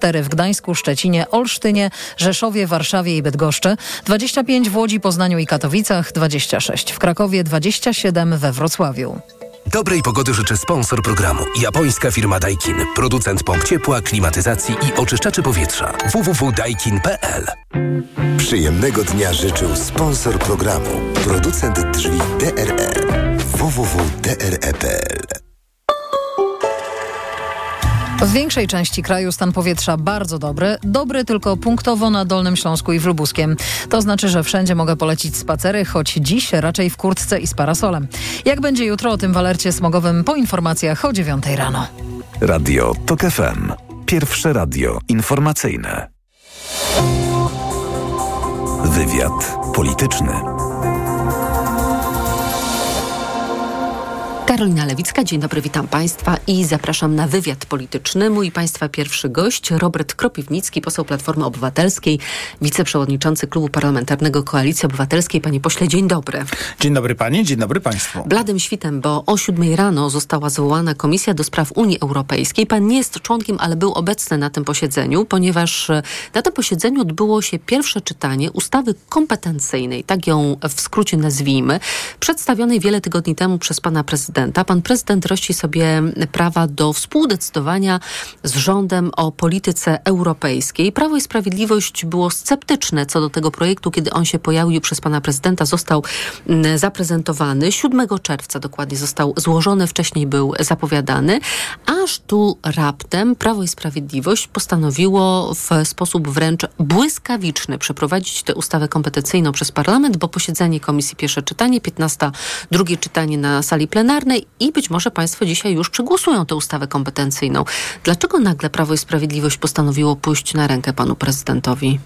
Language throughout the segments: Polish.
24 w Gdańsku, Szczecinie, Olsztynie, Rzeszowie, Warszawie i Bydgoszczy, 25 w Łodzi, Poznaniu i Katowicach, 26 w Krakowie, 27 we Wrocławiu. Dobrej pogody życzy sponsor programu. Japońska firma Daikin. Producent pomp ciepła, klimatyzacji i oczyszczaczy powietrza. www.daikin.pl Przyjemnego dnia życzył sponsor programu. Producent drzwi DRE. www.dre.pl W większej części kraju stan powietrza bardzo dobry, dobry tylko punktowo na Dolnym Śląsku i w Lubuskiem. To znaczy, że wszędzie mogę polecić spacery, choć dziś raczej w kurtce i z parasolem. Jak będzie jutro o tym w alercie smogowym po informacjach o 9 rano. Radio TOK FM. Pierwsze radio informacyjne. Wywiad polityczny. Karolina Lewicka, dzień dobry, witam Państwa i zapraszam na wywiad polityczny. Mój Państwa pierwszy gość, Robert Kropiwnicki, poseł Platformy Obywatelskiej, wiceprzewodniczący Klubu Parlamentarnego Koalicji Obywatelskiej. Panie pośle, dzień dobry. Dzień dobry Pani, dzień dobry Państwu. Bladym świtem, bo o siódmej rano została zwołana Komisja do Spraw Unii Europejskiej. Pan nie jest członkiem, ale był obecny na tym posiedzeniu, ponieważ e, na tym posiedzeniu odbyło się pierwsze czytanie ustawy kompetencyjnej, tak ją w skrócie nazwijmy, przedstawionej wiele tygodni temu przez Pana Prezydenta prezydenta. Pan prezydent rości sobie prawa do współdecydowania z rządem o polityce europejskiej. Prawo i Sprawiedliwość było sceptyczne co do tego projektu, kiedy on się pojawił przez pana prezydenta, został mm, zaprezentowany. 7 czerwca dokładnie został złożony, wcześniej był zapowiadany, aż tu raptem Prawo i Sprawiedliwość postanowiło w sposób wręcz błyskawiczny przeprowadzić tę ustawę kompetencyjną przez parlament, bo posiedzenie komisji pierwsze czytanie, 15 drugie czytanie na sali plenarnej, i być może Państwo dzisiaj już przegłosują tę ustawę kompetencyjną. Dlaczego nagle Prawo i Sprawiedliwość postanowiło pójść na rękę panu prezydentowi?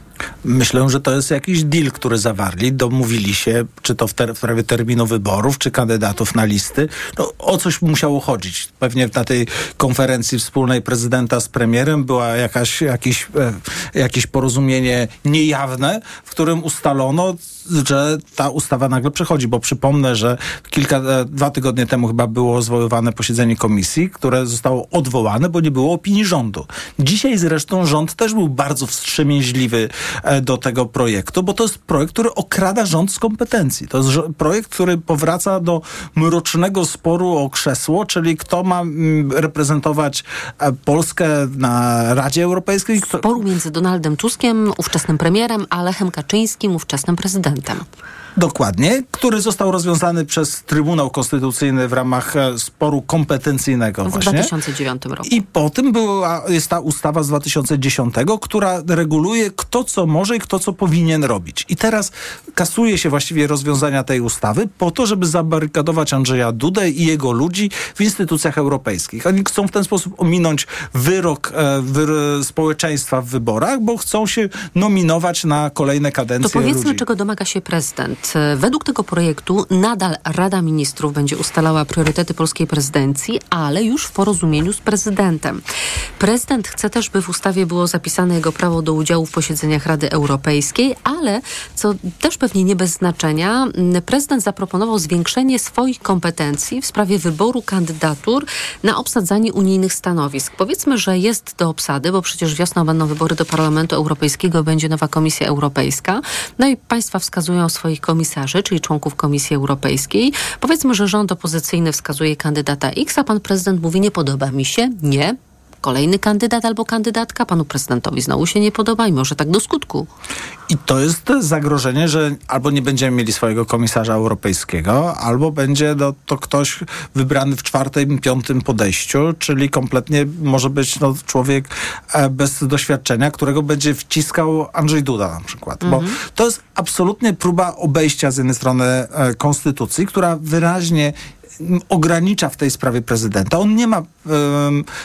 Myślę, że to jest jakiś deal, który zawarli, domówili się, czy to w, ter w sprawie terminu wyborów, czy kandydatów na listy. No, o coś musiało chodzić. Pewnie na tej konferencji wspólnej prezydenta z premierem była jakaś, jakieś, e, jakieś porozumienie niejawne, w którym ustalono, że ta ustawa nagle przechodzi, bo przypomnę, że kilka, e, dwa tygodnie temu chyba było zwoływane posiedzenie komisji, które zostało odwołane, bo nie było opinii rządu. Dzisiaj zresztą rząd też był bardzo wstrzemięźliwy do tego projektu, bo to jest projekt, który okrada rząd z kompetencji. To jest projekt, który powraca do mrocznego sporu o krzesło, czyli kto ma mm, reprezentować e, Polskę na Radzie Europejskiej. Sporu między Donaldem Tuskiem, ówczesnym premierem, a Lechem Kaczyńskim, ówczesnym prezydentem. Dokładnie, który został rozwiązany przez Trybunał Konstytucyjny w ramach e, sporu kompetencyjnego w właśnie. 2009 roku. I po tym była, jest ta ustawa z 2010, która reguluje kto co może i kto co powinien robić. I teraz kasuje się właściwie rozwiązania tej ustawy po to, żeby zabarykadować Andrzeja Dudę i jego ludzi w instytucjach europejskich. Oni chcą w ten sposób ominąć wyrok e, wyr społeczeństwa w wyborach, bo chcą się nominować na kolejne kadencje To powiedzmy, ludzi. czego domaga się prezydent. Według tego projektu nadal Rada Ministrów będzie ustalała priorytety polskiej prezydencji, ale już w porozumieniu z prezydentem. Prezydent chce też, by w ustawie było zapisane jego prawo do udziału w posiedzeniach Rady Europejskiej, ale co też pewnie nie bez znaczenia, prezydent zaproponował zwiększenie swoich kompetencji w sprawie wyboru kandydatur na obsadzanie unijnych stanowisk. Powiedzmy, że jest do obsady, bo przecież wiosną będą wybory do Parlamentu Europejskiego, będzie nowa Komisja Europejska. No i państwa wskazują swoich komisarzy, czyli członków Komisji Europejskiej. Powiedzmy, że rząd opozycyjny wskazuje kandydata X, a pan prezydent mówi nie podoba mi się, nie, kolejny kandydat albo kandydatka panu prezydentowi znowu się nie podoba i może tak do skutku. I to jest zagrożenie, że albo nie będziemy mieli swojego komisarza europejskiego, albo będzie no, to ktoś wybrany w czwartym, piątym podejściu, czyli kompletnie może być no, człowiek e, bez doświadczenia, którego będzie wciskał Andrzej Duda na przykład. Mhm. Bo to jest absolutnie próba obejścia z jednej strony e, konstytucji, która wyraźnie ogranicza w tej sprawie prezydenta. On nie ma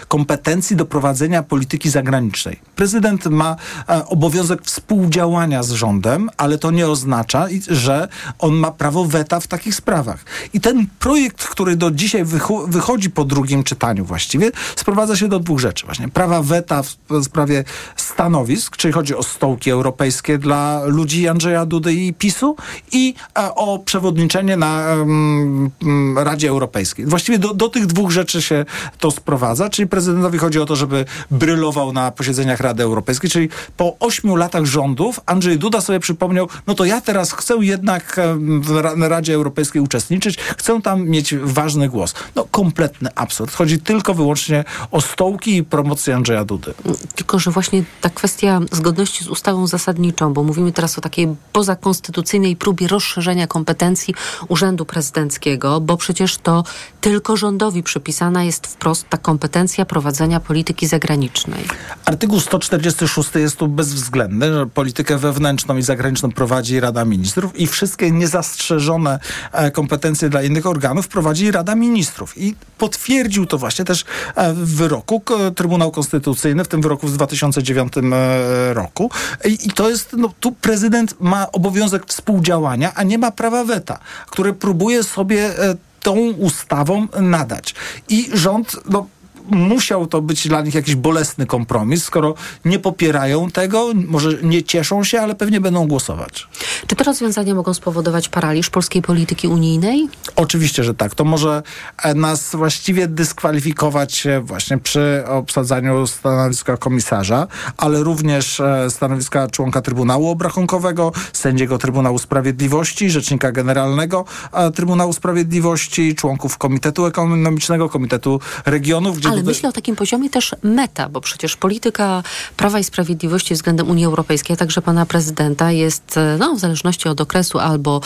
kompetencji do prowadzenia polityki zagranicznej. Prezydent ma e, obowiązek współdziałania z rządem, ale to nie oznacza, że on ma prawo weta w takich sprawach. I ten projekt, który do dzisiaj wychodzi po drugim czytaniu właściwie, sprowadza się do dwóch rzeczy właśnie. Prawa weta w sprawie stanowisk, czyli chodzi o stołki europejskie dla ludzi Andrzeja Dudy i PiSu i e, o przewodniczenie na um, Radzie Europejskiej. Właściwie do, do tych dwóch rzeczy się to sprowadza, czyli prezydentowi chodzi o to, żeby brylował na posiedzeniach Rady Europejskiej, czyli po ośmiu latach rządów Andrzej Duda sobie przypomniał, no to ja teraz chcę jednak w Radzie Europejskiej uczestniczyć, chcę tam mieć ważny głos. No kompletny absurd. Chodzi tylko wyłącznie o stołki i promocję Andrzeja Dudy. Tylko, że właśnie ta kwestia zgodności z ustawą zasadniczą, bo mówimy teraz o takiej pozakonstytucyjnej próbie rozszerzenia kompetencji Urzędu Prezydenckiego, bo przecież to tylko rządowi przypisana jest wprost ta kompetencja prowadzenia polityki zagranicznej. Artykuł 146 jest tu bezwzględny, że politykę wewnętrzną i zagraniczną prowadzi Rada Ministrów i wszystkie niezastrzeżone e, kompetencje dla innych organów prowadzi Rada Ministrów. I potwierdził to właśnie też e, w wyroku Trybunał Konstytucyjny, w tym wyroku z 2009 e, roku. I, to jest, no, tu prezydent ma obowiązek współdziałania, a nie ma prawa weta, które próbuje sobie tą ustawą nadać. I rząd, no, musiał to być dla nich jakiś bolesny kompromis, skoro nie popierają tego, może nie cieszą się, ale pewnie będą głosować. Czy te rozwiązania mogą spowodować paraliż polskiej polityki unijnej? Oczywiście, że tak. To może e, nas właściwie dyskwalifikować właśnie przy obsadzaniu stanowiska komisarza, ale również e, stanowiska członka Trybunału Obrachunkowego, sędziego Trybunału Sprawiedliwości, Rzecznika Generalnego e, Trybunału Sprawiedliwości, członków Komitetu Ekonomicznego, Komitetu Regionów, gdzie ale ale myślę o takim poziomie też meta, bo przecież polityka Prawa i Sprawiedliwości względem Unii Europejskiej, a także pana prezydenta jest, e, no, w zależności od okresu, albo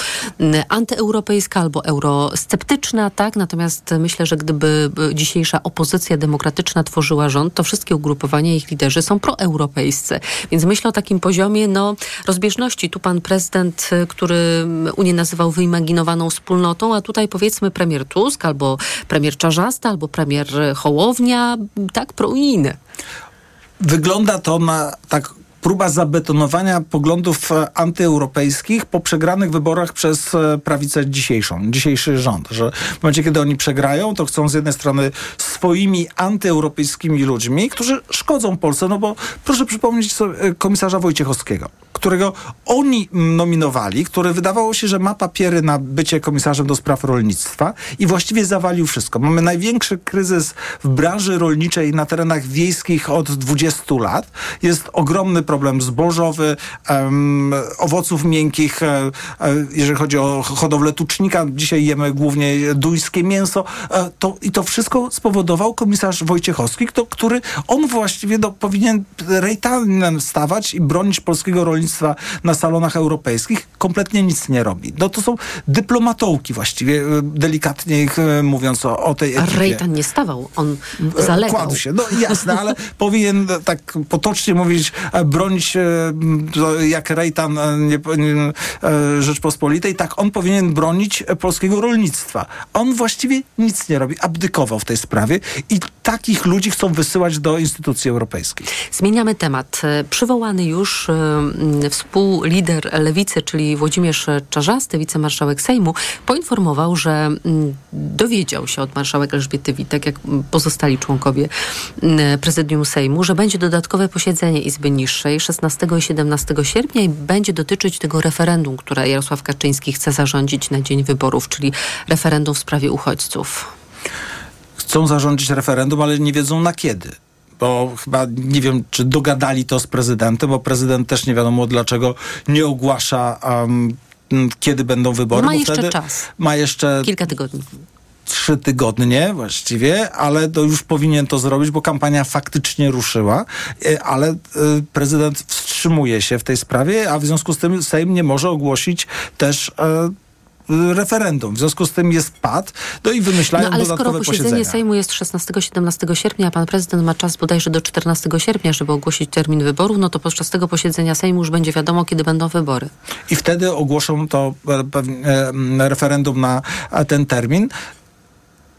antyeuropejska, albo eurosceptyczna, tak? Natomiast myślę, że gdyby e, dzisiejsza opozycja demokratyczna tworzyła rząd, to wszystkie ugrupowania ich liderzy są proeuropejscy. Więc myślę o takim poziomie, no, rozbieżności. Tu pan prezydent, e, który Unię nazywał wyimaginowaną wspólnotą, a tutaj powiedzmy premier Tusk, albo premier Czarzasta, albo premier Hołownia, tak prounijne. Wygląda to na tak próba zabetonowania poglądów e, antyeuropejskich po przegranych wyborach przez e, prawicę dzisiejszą, dzisiejszy rząd, że w momencie, kiedy oni przegrają, to chcą z jednej strony swoimi antyeuropejskimi ludźmi, którzy szkodzą Polsce, no bo proszę przypomnieć sobie e, komisarza Wojciechowskiego którego oni nominowali, który wydawało się, że ma papiery na bycie komisarzem do spraw rolnictwa i właściwie zawalił wszystko. Mamy największy kryzys w branży rolniczej na terenach wiejskich od 20 lat. Jest ogromny problem zbożowy, um, owoców miękkich, e, e, jeżeli chodzi o hodowlę tucznika. Dzisiaj jemy głównie duńskie mięso. E, to, I to wszystko spowodował komisarz Wojciechowski, kto, który on właściwie do, powinien rejtanem stawać i bronić polskiego rolnictwa na salonach europejskich, kompletnie nic nie robi. No to są dyplomatołki właściwie, delikatnie ich mówiąc o, o tej ekipie. A Rejtan nie stawał, on zalegał. Kładł się, no jasne, ale powinien tak potocznie mówić, bronić jak Rejtan nie, nie, Rzeczpospolitej, tak on powinien bronić polskiego rolnictwa. On właściwie nic nie robi, abdykował w tej sprawie i takich ludzi chcą wysyłać do instytucji europejskich. Zmieniamy temat. Przywołany już współlider lewicy, czyli Włodzimierz Czarzasty, wicemarszałek Sejmu, poinformował, że mm, dowiedział się od marszałek Elżbiety Witek, jak pozostali członkowie mm, prezydium Sejmu, że będzie dodatkowe posiedzenie Izby Niższej 16 i 17 sierpnia i będzie dotyczyć tego referendum, które Jarosław Kaczyński chce zarządzić na dzień wyborów, czyli referendum w sprawie uchodźców. Chcą zarządzić referendum, ale nie wiedzą na kiedy bo chyba nie wiem, czy dogadali to z prezydentem, bo prezydent też nie wiadomo dlaczego nie ogłasza, um, kiedy będą wybory. No ma jeszcze czas. Ma jeszcze... Kilka tygodni trzy tygodnie właściwie, ale to już powinien to zrobić, bo kampania faktycznie ruszyła, e, ale e, prezydent wstrzymuje się w tej sprawie, a w związku z tym Sejm nie może ogłosić też e, referendum. W związku z tym jest pad, no i wymyślają no, ale dodatkowe skoro posiedzenie posiedzenia. Sejmu jest 16-17 sierpnia, a pan prezydent ma czas bodajże do 14 sierpnia, żeby ogłosić termin wyborów, no to podczas tego posiedzenia Sejmu już będzie wiadomo, kiedy będą wybory. I wtedy ogłoszą to referendum na ten termin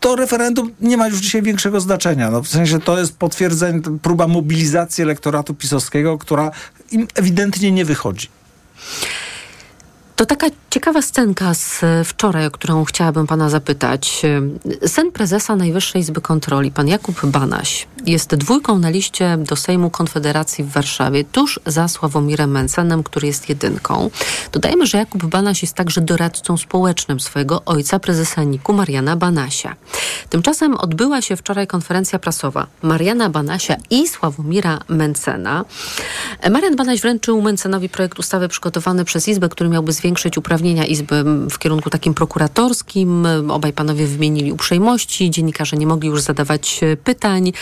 to referendum nie ma już dzisiaj większego znaczenia. No, w sensie to jest potwierdzenie, próba mobilizacji elektoratu pisowskiego, która im ewidentnie nie wychodzi. To taka ciekawa scenka z wczoraj, o którą chciałabym pana zapytać. Sen prezesa Najwyższej Izby Kontroli, pan Jakub Banaś, jest dwójką na liście do Sejmu Konfederacji w Warszawie, tuż za Sławomirem Mencenem, który jest jedynką. Dodajmy, że Jakub Banaś jest także doradcą społecznym swojego ojca, prezesa NIK-u Mariana Banasia. Tymczasem odbyła się wczoraj konferencja prasowa Mariana Banasia i Sławomira Mencena. Marian Banaś wręczył Mencenowi projekt ustawy przygotowany przez Izbę, który miałby zwiększyć uprawnienia Izby w kierunku takim prokuratorskim. Obaj panowie wymienili uprzejmości, dziennikarze nie mogli już zadawać e, pytań.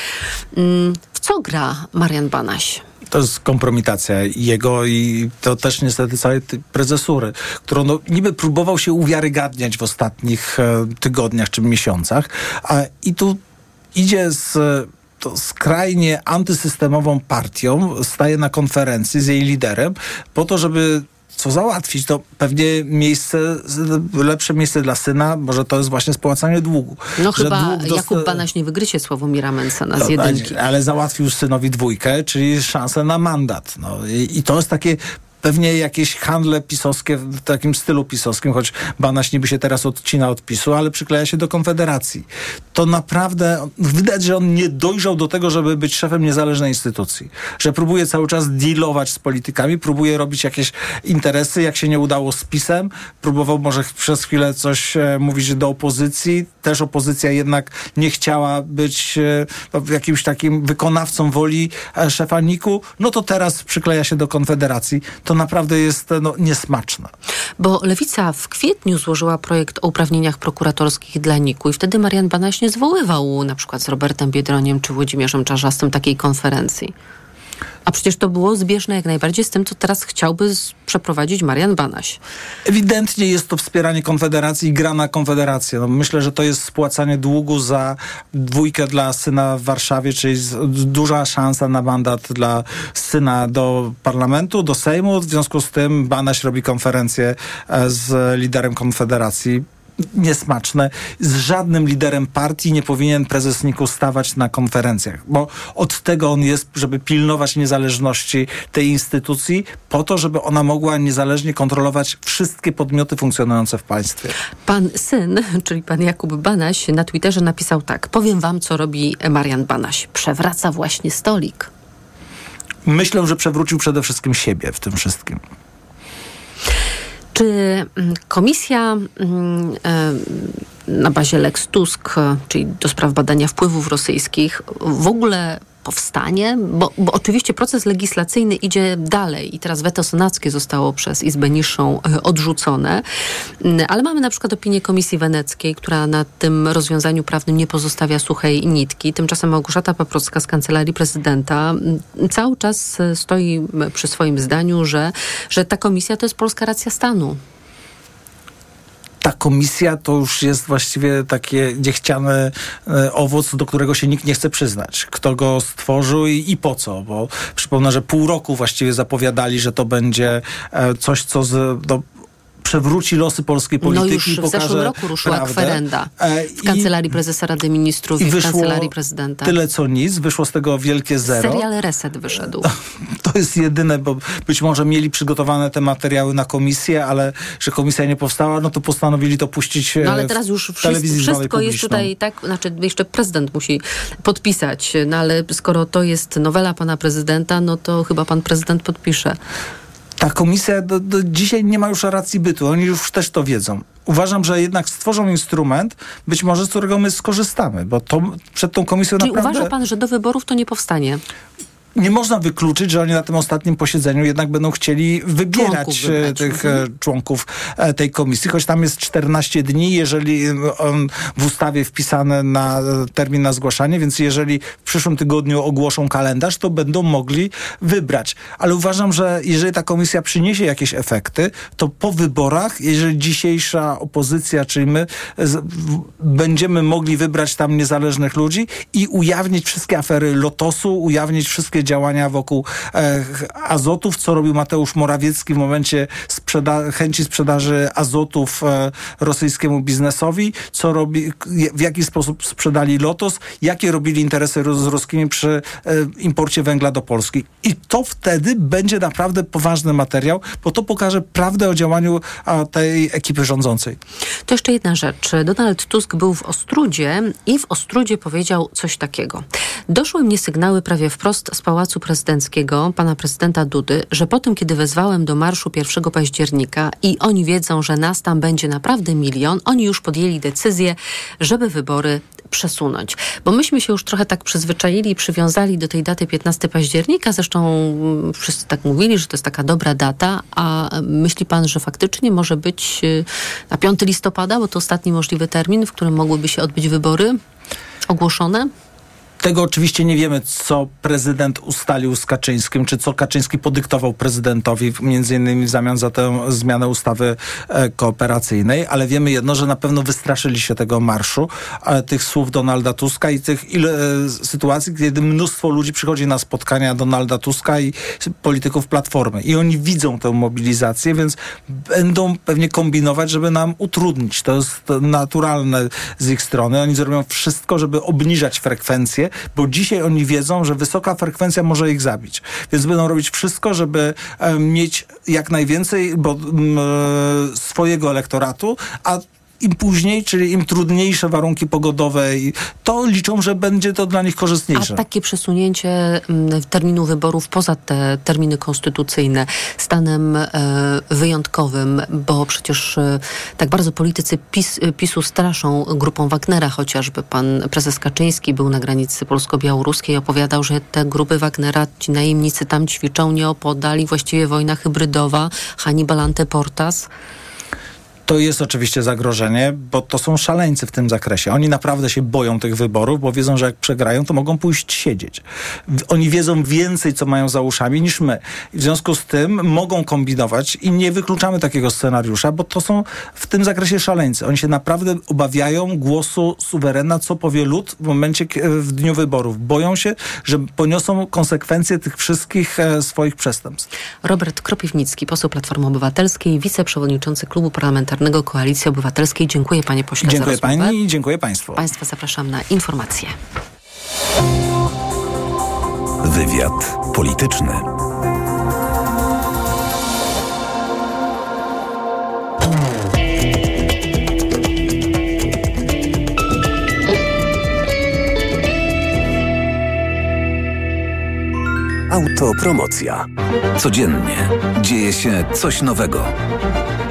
Mm, w co gra Marian Banaś? To jest kompromitacja jego i to też niestety całej prezesury, którą no, niby próbował się uwiarygadniać w ostatnich e, tygodniach czy miesiącach. A, I tu idzie z to skrajnie antysystemową partią, staje na konferencji z jej liderem po to, żeby co załatwić, to pewnie miejsce, lepsze miejsce dla syna, może to jest właśnie spłacanie długu. No chyba dost... Jakub Banaś nie wygryzie Sławomira Mencena no, z jedynki. Ale załatwił synowi dwójkę, czyli szansę na mandat. No, i, i to jest takie pewnie jakieś handle pisowskie w takim stylu pisowskim, choć Banaś niby się teraz odcina od PiSu, ale przykleja się do Konfederacji. To naprawdę widać, że on nie dojrzał do tego, żeby być szefem niezależnej instytucji. Że próbuje cały czas dealować z politykami, próbuje robić jakieś interesy, jak się nie udało z PiSem, próbował może przez chwilę coś e, mówić do opozycji. Też opozycja jednak nie chciała być e, no, jakimś takim wykonawcą woli e. No to teraz przykleja się do Konfederacji. To to naprawdę jest no, niesmaczne. Bo Lewica w kwietniu złożyła projekt o uprawnieniach prokuratorskich dla NIK-u i wtedy Marian Banaś nie zwoływał na przykład z Robertem Biedroniem czy Włodzimierzem Czarzastym takiej konferencji. A przecież to było zbieżne jak najbardziej z tym, co teraz chciałby przeprowadzić Marian Banaś. Ewidentnie jest to wspieranie Konfederacji i gra na Konfederację. No myślę, że to jest spłacanie długu za dwójkę dla syna w Warszawie, czyli duża szansa na mandat dla syna do parlamentu, do Sejmu. W związku z tym Banaś robi konferencję e, z liderem Konfederacji niesmaczne. Z żadnym liderem partii nie powinien prezes NIK-u stawać na konferencjach, bo od tego on jest, żeby pilnować niezależności tej instytucji, po to, żeby ona mogła niezależnie kontrolować wszystkie podmioty funkcjonujące w państwie. Pan syn, czyli pan Jakub Banaś, na Twitterze napisał tak. Powiem wam, co robi Marian Banaś. Przewraca właśnie stolik. Myślę, że przewrócił przede wszystkim siebie w tym wszystkim. Czy mm, komisja mm, e, na bazie Lex Tusk, czyli do spraw badania wpływów rosyjskich, w ogóle powstanie? Bo, bo, oczywiście proces legislacyjny idzie dalej i teraz weto senackie zostało przez Izbę Niższą e, odrzucone, mm, ale mamy na przykład opinię Komisji Weneckiej, która na tym rozwiązaniu prawnym nie pozostawia suchej nitki. Tymczasem Małgorzata Paprocka z Kancelarii Prezydenta mm, cały czas e, stoi przy swoim zdaniu, że, że ta komisja to jest polska racja stanu ta komisja to już jest właściwie takie niechciany e, owoc, do którego się nikt nie chce przyznać. Kto go stworzył i, i po co? Bo przypomnę, że pół roku właściwie zapowiadali, że to będzie e, coś, co z, przewróci losy polskiej no polityki. No już w zeszłym roku ruszyła prawdę. kwerenda e, w Kancelarii Prezesa Rady Ministrów i, i w Kancelarii Prezydenta. tyle co nic, wyszło z tego wielkie zero. Serial Reset wyszedł. To jest jedyne, bo być może mieli przygotowane te materiały na komisję, ale że komisja nie powstała, no to postanowili to puścić No ale teraz już wszystko, wszystko jest tutaj tak, znaczy jeszcze prezydent musi podpisać, no ale skoro to jest nowela pana prezydenta, no to chyba pan prezydent podpisze ta komisja do, do dzisiaj nie ma już racji bytu. Oni już też to wiedzą. Uważam, że jednak stworzą instrument, być może z którego my skorzystamy, bo to przed tą komisją Czyli naprawdę... uważa pan, że do wyborów to nie powstanie? Nie można wykluczyć, że oni na tym ostatnim posiedzeniu jednak będą chcieli wybierać członków e, tych e, mhm. członków e, tej komisji, choć tam jest 14 dni, jeżeli w ustawie wpisane na termin na zgłaszanie, więc jeżeli w przyszłym tygodniu ogłoszą kalendarz, to będą mogli wybrać. Ale uważam, że jeżeli ta komisja przyniesie jakieś efekty, to po wyborach, jeżeli dzisiejsza opozycja, czyli my, będziemy mogli wybrać tam niezależnych ludzi i ujawnić wszystkie afery Lotosu, ujawnić wszystkie działania wokół e, azotów, co robił Mateusz Morawiecki w momencie sprzeda chęci sprzedaży azotów e, rosyjskiemu biznesowi, co robi, w jaki sposób sprzedali Lotos, jakie robili interesy z ruskimi przy e, imporcie węgla do Polski. I to wtedy będzie naprawdę poważny materiał, bo to pokaże prawdę o działaniu tej ekipy rządzącej. To jeszcze jedna rzecz. Donald Tusk był w Ostrudzie i w Ostrudzie powiedział coś takiego. Doszły mnie sygnały prawie wprost z Pałacu Prezydenckiego pana prezydenta Dudy, że po tym, kiedy wezwałem do marszu 1 października i oni wiedzą, że nas tam będzie naprawdę milion, oni już podjęli decyzję, żeby wybory przesunąć. Bo myśmy się już trochę tak przyzwyczaili i przywiązali do tej daty 15 października. Zresztą mm, wszyscy tak mówili, że to jest taka dobra data. A myśli pan, że faktycznie może być y, na 5 listopada, bo to ostatni możliwy termin, w którym mogłyby się odbyć wybory ogłoszone? Tego oczywiście nie wiemy, co prezydent ustalił z Kaczyńskim, czy co Kaczyński podyktował prezydentowi, między innymi w zamian za tę zmianę ustawy e, kooperacyjnej, ale wiemy jedno, że na pewno wystraszyli się tego marszu, e, tych słów Donalda Tuska i tych e, sytuacji, kiedy mnóstwo ludzi przychodzi na spotkania Donalda Tuska i polityków Platformy. I oni widzą tę mobilizację, więc będą pewnie kombinować, żeby nam utrudnić. To jest naturalne z ich strony. Oni zrobią wszystko, żeby obniżać frekwencję, bo dzisiaj oni wiedzą, że wysoka frekwencja może ich zabić. Więc będą robić wszystko, żeby mieć jak najwięcej bo, e, swojego elektoratu, a im później, czyli im trudniejsze warunki pogodowe, to liczą, że będzie to dla nich korzystniejsze. A takie przesunięcie mm, terminu wyborów poza te terminy konstytucyjne stanem e, wyjątkowym, bo przecież e, tak bardzo politycy PiS, e, PiSu straszą grupą Wagnera, chociażby pan prezes Kaczyński był na granicy polsko-białoruskiej, opowiadał, że te grupy Wagnera, ci najemnicy tam ćwiczą nieopodal i właściwie wojna hybrydowa, Hannibal Anteportas to jest oczywiście zagrożenie, bo to są szaleńcy w tym zakresie. Oni naprawdę się boją tych wyborów, bo wiedzą, że jak przegrają, to mogą pójść siedzieć. Oni wiedzą więcej, co mają za uszami niż my. W związku z tym mogą kombinować i nie wykluczamy takiego scenariusza, bo to są w tym zakresie szaleńcy. Oni się naprawdę obawiają głosu suwerena, co powie lud w momencie, w dniu wyborów. Boją się, że poniosą konsekwencje tych wszystkich e, swoich przestępstw. Robert Kropiwnicki, poseł Platformy Obywatelskiej, wiceprzewodniczący Klubu Parlamentarnego Parlamentarnego Koalicji Obywatelskiej. Dziękuję panie pośle Dziękuję pani i dziękuję państwu. Państwa zapraszam na informacje. Wywiad polityczny. Autopromocja. Codziennie dzieje się coś nowego.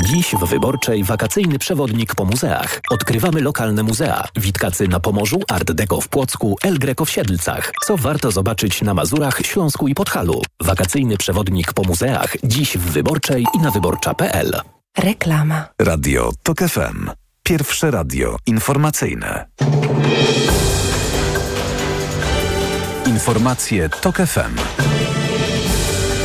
Dziś w Wyborczej wakacyjny przewodnik po muzeach. Odkrywamy lokalne muzea. Witkacy na Pomorzu, Art Deco w Płocku, El Greco w Siedlcach. Co warto zobaczyć na Mazurach, Śląsku i Podhalu. Wakacyjny przewodnik po muzeach. Dziś w Wyborczej i na wyborcza.pl. Reklama. Radio TOK FM. Pierwsze radio informacyjne. Informacje TOK FM.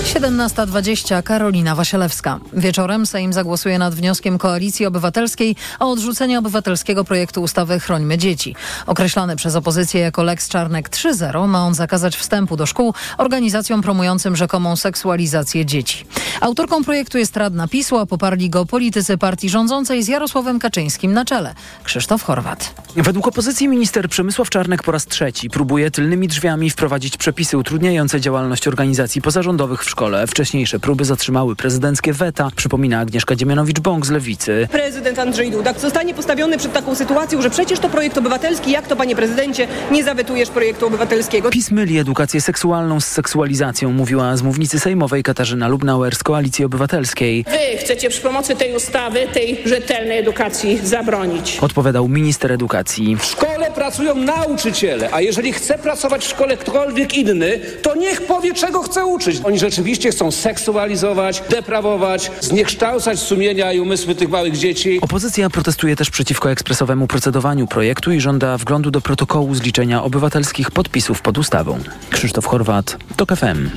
17.20 Karolina Wasielewska. Wieczorem Sejm zagłosuje nad wnioskiem Koalicji Obywatelskiej o odrzucenie obywatelskiego projektu ustawy Chrońmy Dzieci. Określany przez opozycję jako Lex Czarnek 3.0 ma on zakazać wstępu do szkół organizacjom promującym rzekomą seksualizację dzieci. Autorką projektu jest Radna PiSu, a poparli go politycy partii rządzącej z Jarosławem Kaczyńskim na czele. Krzysztof Chorwat. Według opozycji minister Przemysław Czarnek po raz trzeci próbuje tylnymi drzwiami wprowadzić przepisy utrudniające działalność organizacji pozarządowych w szkole szkole. Wcześniejsze próby zatrzymały prezydenckie weta, przypomina Agnieszka Dziemianowicz-Bąk z Lewicy. Prezydent Andrzej Duda zostanie postawiony przed taką sytuacją, że przecież to projekt obywatelski, jak to panie prezydencie, nie zawetujesz projektu obywatelskiego. PiS myli edukację seksualną z seksualizacją, mówiła z mównicy sejmowej Katarzyna Lubnauer z Koalicji Obywatelskiej. Wy chcecie przy pomocy tej ustawy, tej rzetelnej edukacji zabronić. Odpowiadał minister edukacji. W szkole pracują nauczyciele, a jeżeli chce pracować w szkole ktokolwiek inny, to niech powie, czego chce uczyć. Oni rzeczywiście chcą seksualizować, deprawować, zniekształcać sumienia i umysły tych małych dzieci. Opozycja protestuje też przeciwko ekspresowemu procedowaniu projektu i żąda wglądu do protokołu zliczenia obywatelskich podpisów pod ustawą. Krzysztof Chorwat, TOK FM.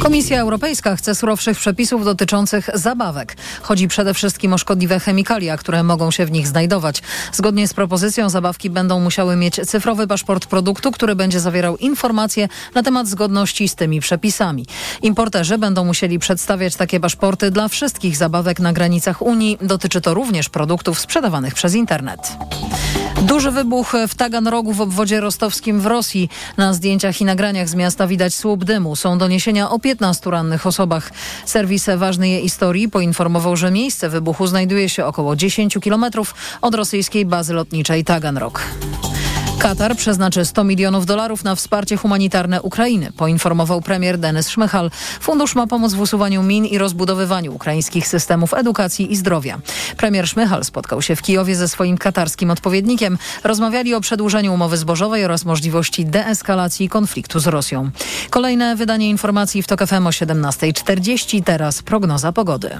Komisja Europejska chce surowszych przepisów dotyczących zabawek. Chodzi przede wszystkim o szkodliwe chemikalia, które mogą się w nich znajdować. Zgodnie z propozycją zabawki będą musiały mieć cyfrowy paszport produktu, który będzie zawierał informacje na temat zgodności z tymi przepisami. Importerzy będą musieli przedstawiać takie paszporty dla wszystkich zabawek na granicach Unii. Dotyczy to również produktów sprzedawanych przez internet. Duży wybuch w Taganrogu w obwodzie rostowskim w Rosji. Na zdjęciach i nagraniach z miasta widać słup dymu. Są doniesienia o 15 rannych osobach. Serwis Ważny Je Historii poinformował, że miejsce wybuchu znajduje się około 10 kilometrów od rosyjskiej bazy lotniczej Taganrog. Katar przeznaczy 100 milionów dolarów na wsparcie humanitarne Ukrainy, poinformował premier Denis Szmychal. Fundusz ma pomóc w usuwaniu min i rozbudowywaniu ukraińskich systemów edukacji i zdrowia. Premier Szmychal spotkał się w Kijowie ze swoim katarskim odpowiednikiem. Rozmawiali o przedłużeniu umowy zbożowej oraz możliwości deeskalacji konfliktu z Rosją. Kolejne wydanie informacji w TOK FM o 17.40. Teraz prognoza pogody.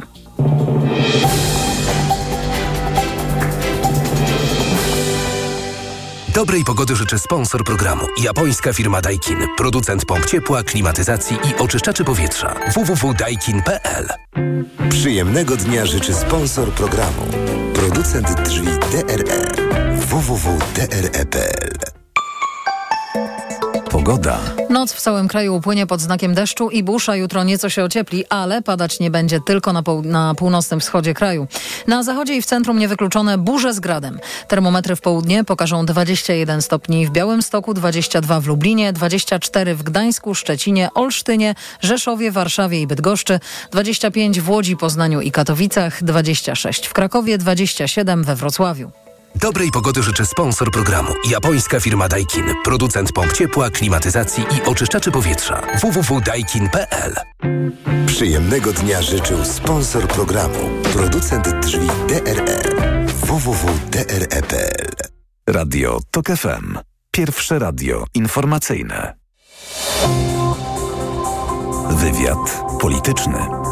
Dobrej pogody życzę sponsor programu. Japońska firma Daikin. Producent pomp ciepła, klimatyzacji i oczyszczaczy powietrza. www.daikin.pl Przyjemnego dnia życzy sponsor programu. Producent drzwi DRE. www.dre.pl Pogoda. Noc w całym kraju upłynie pod znakiem deszczu i busza. Jutro nieco się ociepli, ale padać nie będzie tylko na, pół na północnym wschodzie kraju. Na zachodzie i w centrum niewykluczone burze z gradem. Termometry w południe pokażą 21 stopni w Białymstoku, 22 w Lublinie, 24 w Gdańsku, Szczecinie, Olsztynie, Rzeszowie, Warszawie i Bydgoszczy, 25 w Łodzi, Poznaniu i Katowicach, 26 w Krakowie, 27 we Wrocławiu. Dobrej pogody życzę sponsor programu. Japońska firma Daikin. Producent pomp ciepła, klimatyzacji i oczyszczaczy powietrza. www.daikin.pl Przyjemnego dnia życzył sponsor programu. Producent drzwi DRE. www.dre.pl Radio TOK FM. Pierwsze radio informacyjne. Wywiad polityczny.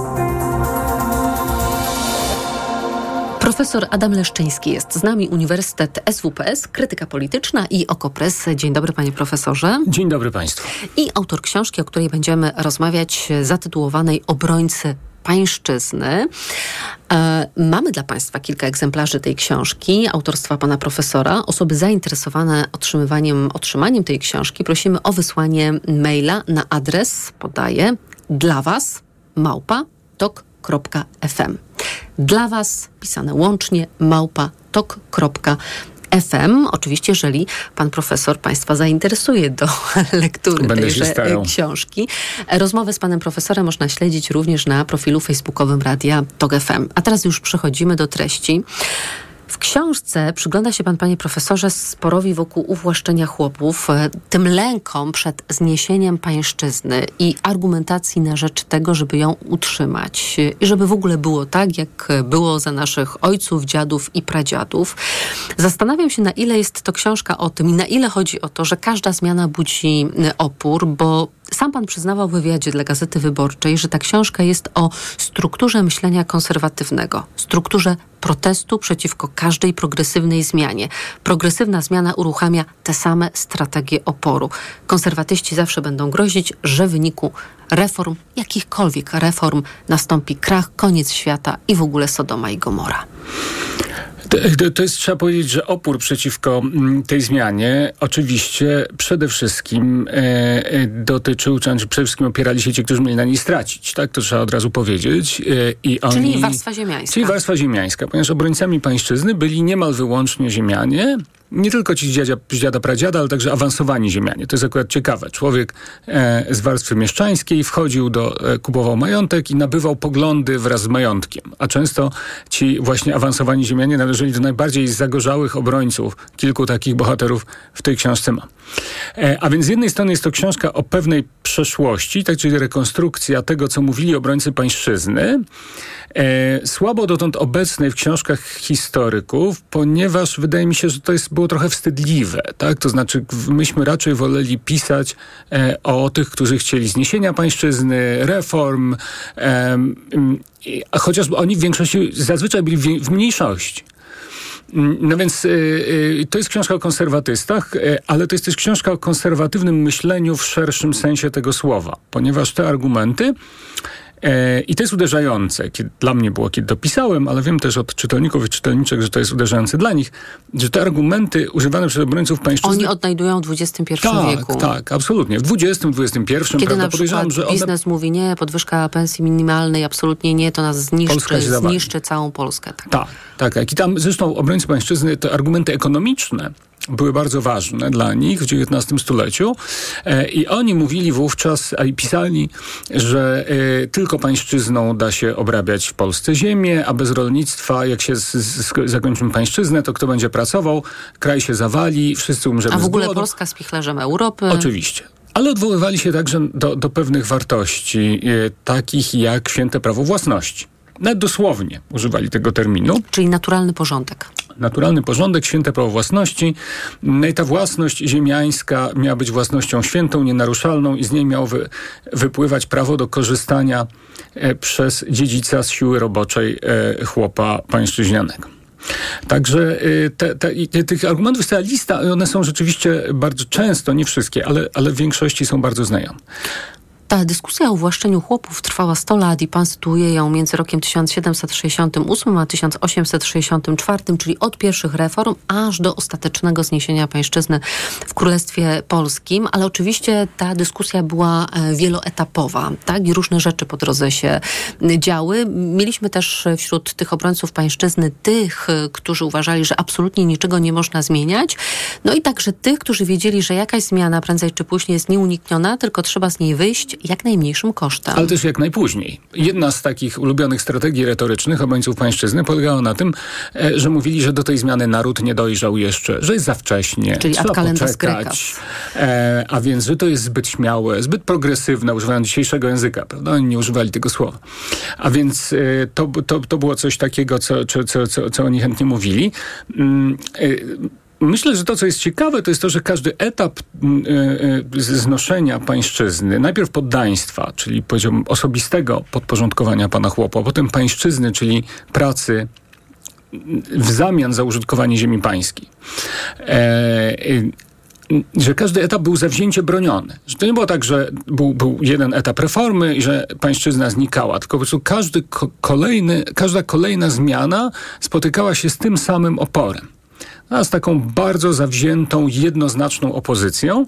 Profesor Adam Leszczyński jest z nami, Uniwersytet SWPS, krytyka polityczna i Okopres. Dzień dobry panie profesorze. Dzień dobry państwu. I autor książki, o której będziemy rozmawiać, zatytułowanej Obrońcy pańszczyzny. E, mamy dla Państwa kilka egzemplarzy tej książki, autorstwa pana profesora. Osoby zainteresowane otrzymywaniem, otrzymaniem tej książki prosimy o wysłanie maila na adres, podaję, dla Was, małpa, tok.fm. Dla Was, pisane łącznie, małpa, tok.fm. Oczywiście, jeżeli pan profesor Państwa zainteresuje do lektury Będę tejże książki. Rozmowę z panem profesorem można śledzić również na profilu facebookowym Radia TOG FM. A teraz już przechodzimy do treści. W książce przygląda się pan, panie profesorze, sporowi wokół uwłaszczenia chłopów, tym lękom przed zniesieniem pańszczyzny i argumentacji na rzecz tego, żeby ją utrzymać i żeby w ogóle było tak, jak było za naszych ojców, dziadów i pradziadów. Zastanawiam się, na ile jest to książka o tym i na ile chodzi o to, że każda zmiana budzi opór, bo sam pan przyznawał w wywiadzie dla Gazety Wyborczej, że ta książka jest o strukturze myślenia konserwatywnego, strukturze protestu przeciwko każdej progresywnej zmianie. Progresywna zmiana uruchamia te same strategie oporu. Konserwatyści zawsze będą grozić, że w wyniku reform, jakichkolwiek reform, nastąpi krach, koniec świata i w ogóle Sodoma i Gomora. To, to, jest, trzeba powiedzieć, że opór przeciwko tej zmianie oczywiście przede wszystkim e, dotyczył, czy przede wszystkim opierali się ci, którzy mieli na niej stracić, tak? To trzeba od razu powiedzieć. E, i oni, czyli warstwa ziemiańska. Czyli warstwa ziemiańska, ponieważ obrońcami pańszczyzny byli niemal wyłącznie ziemianie, nie tylko ci z dziada, pradziada, ale także awansowani ziemianie. To jest akurat ciekawe. Człowiek e, z warstwy mieszczańskiej wchodził do, e, kupował majątek i nabywał poglądy wraz z majątkiem. A często ci właśnie awansowani ziemianie należeli do najbardziej zagorzałych obrońców. Kilku takich bohaterów w tej książce mam. E, a więc z jednej strony jest to książka o pewnej przeszłości, tak czyli rekonstrukcja tego, co mówili obrońcy pańszczyzny, e, słabo dotąd obecnej w książkach historyków, ponieważ wydaje mi się, że to jest, było trochę wstydliwe. Tak? To znaczy, myśmy raczej woleli pisać e, o tych, którzy chcieli zniesienia pańszczyzny, reform, e, a chociaż oni w większości zazwyczaj byli w, w mniejszości. No więc y, y, to jest książka o konserwatystach, y, ale to jest też książka o konserwatywnym myśleniu w szerszym sensie tego słowa, ponieważ te argumenty E, I to jest uderzające. Dla mnie było, kiedy to pisałem, ale wiem też od czytelników i czytelniczek, że to jest uderzające dla nich, że te argumenty używane przez obrońców pańszczyzny... Oni odnajdują w XXI tak, wieku. Tak, absolutnie. W XX, XXI, Kiedy na przykład że biznes mówi nie, podwyżka pensji minimalnej, absolutnie nie, to nas zniszczy, zniszczy całą Polskę. Tak. tak, tak, tak. I tam zresztą obrońcy pańszczyzny, te argumenty ekonomiczne, były bardzo ważne dla nich w XIX stuleciu e, i oni mówili wówczas, a i pisali, że e, tylko pańszczyzną da się obrabiać w Polsce ziemię, a bez rolnictwa, jak się z, z, zakończymy pańszczyznę, to kto będzie pracował, kraj się zawali, wszyscy umrzemy A w ogóle z. Polska spichlerzem Europy. Oczywiście. Ale odwoływali się także do, do pewnych wartości, e, takich jak święte prawo własności. Nawet dosłownie używali tego terminu. Czyli naturalny porządek. Naturalny porządek, święte prawo własności. No i ta własność ziemiańska miała być własnością świętą, nienaruszalną i z niej miało wy, wypływać prawo do korzystania e, przez dziedzica z siły roboczej e, chłopa pańszczyźnianego. Także e, te, te, tych argumentów jest cała lista, one są rzeczywiście bardzo często, nie wszystkie, ale, ale w większości są bardzo znajome. Ta dyskusja o uwłaszczeniu chłopów trwała 100 lat i pan sytuuje ją między rokiem 1768 a 1864, czyli od pierwszych reform aż do ostatecznego zniesienia pańszczyzny w Królestwie Polskim, ale oczywiście ta dyskusja była e, wieloetapowa, tak? I różne rzeczy po drodze się działy. Mieliśmy też wśród tych obrońców pańszczyzny tych, e, którzy uważali, że absolutnie niczego nie można zmieniać, no i także tych, którzy wiedzieli, że jakaś zmiana prędzej czy później jest nieunikniona, tylko trzeba z niej wyjść jak najmniejszym kosztem. Ale też jak najpóźniej. Jedna z takich ulubionych strategii retorycznych obrońców pańszczyzny polegała na tym, e, że mówili, że do tej zmiany naród nie dojrzał jeszcze, że jest za wcześnie, Czyli trzeba poczekać. E, a więc, że to jest zbyt śmiałe, zbyt progresywne, używając dzisiejszego języka, prawda? Oni nie używali tego słowa. A więc e, to, to, to było coś takiego, co, co, co, co, co oni chętnie mówili. Mm, e, Myślę, że to, co jest ciekawe, to jest to, że każdy etap y, y, znoszenia pańszczyzny, najpierw poddaństwa, czyli powiedziałbym osobistego podporządkowania pana chłopa, potem pańszczyzny, czyli pracy w zamian za użytkowanie ziemi pańskiej. E, że każdy etap był zawzięcie broniony. Że to nie było tak, że był, był jeden etap reformy i że pańszczyzna znikała, tylko po prostu każdy kolejny, każda kolejna zmiana spotykała się z tym samym oporem a z taką bardzo zawziętą, jednoznaczną opozycją.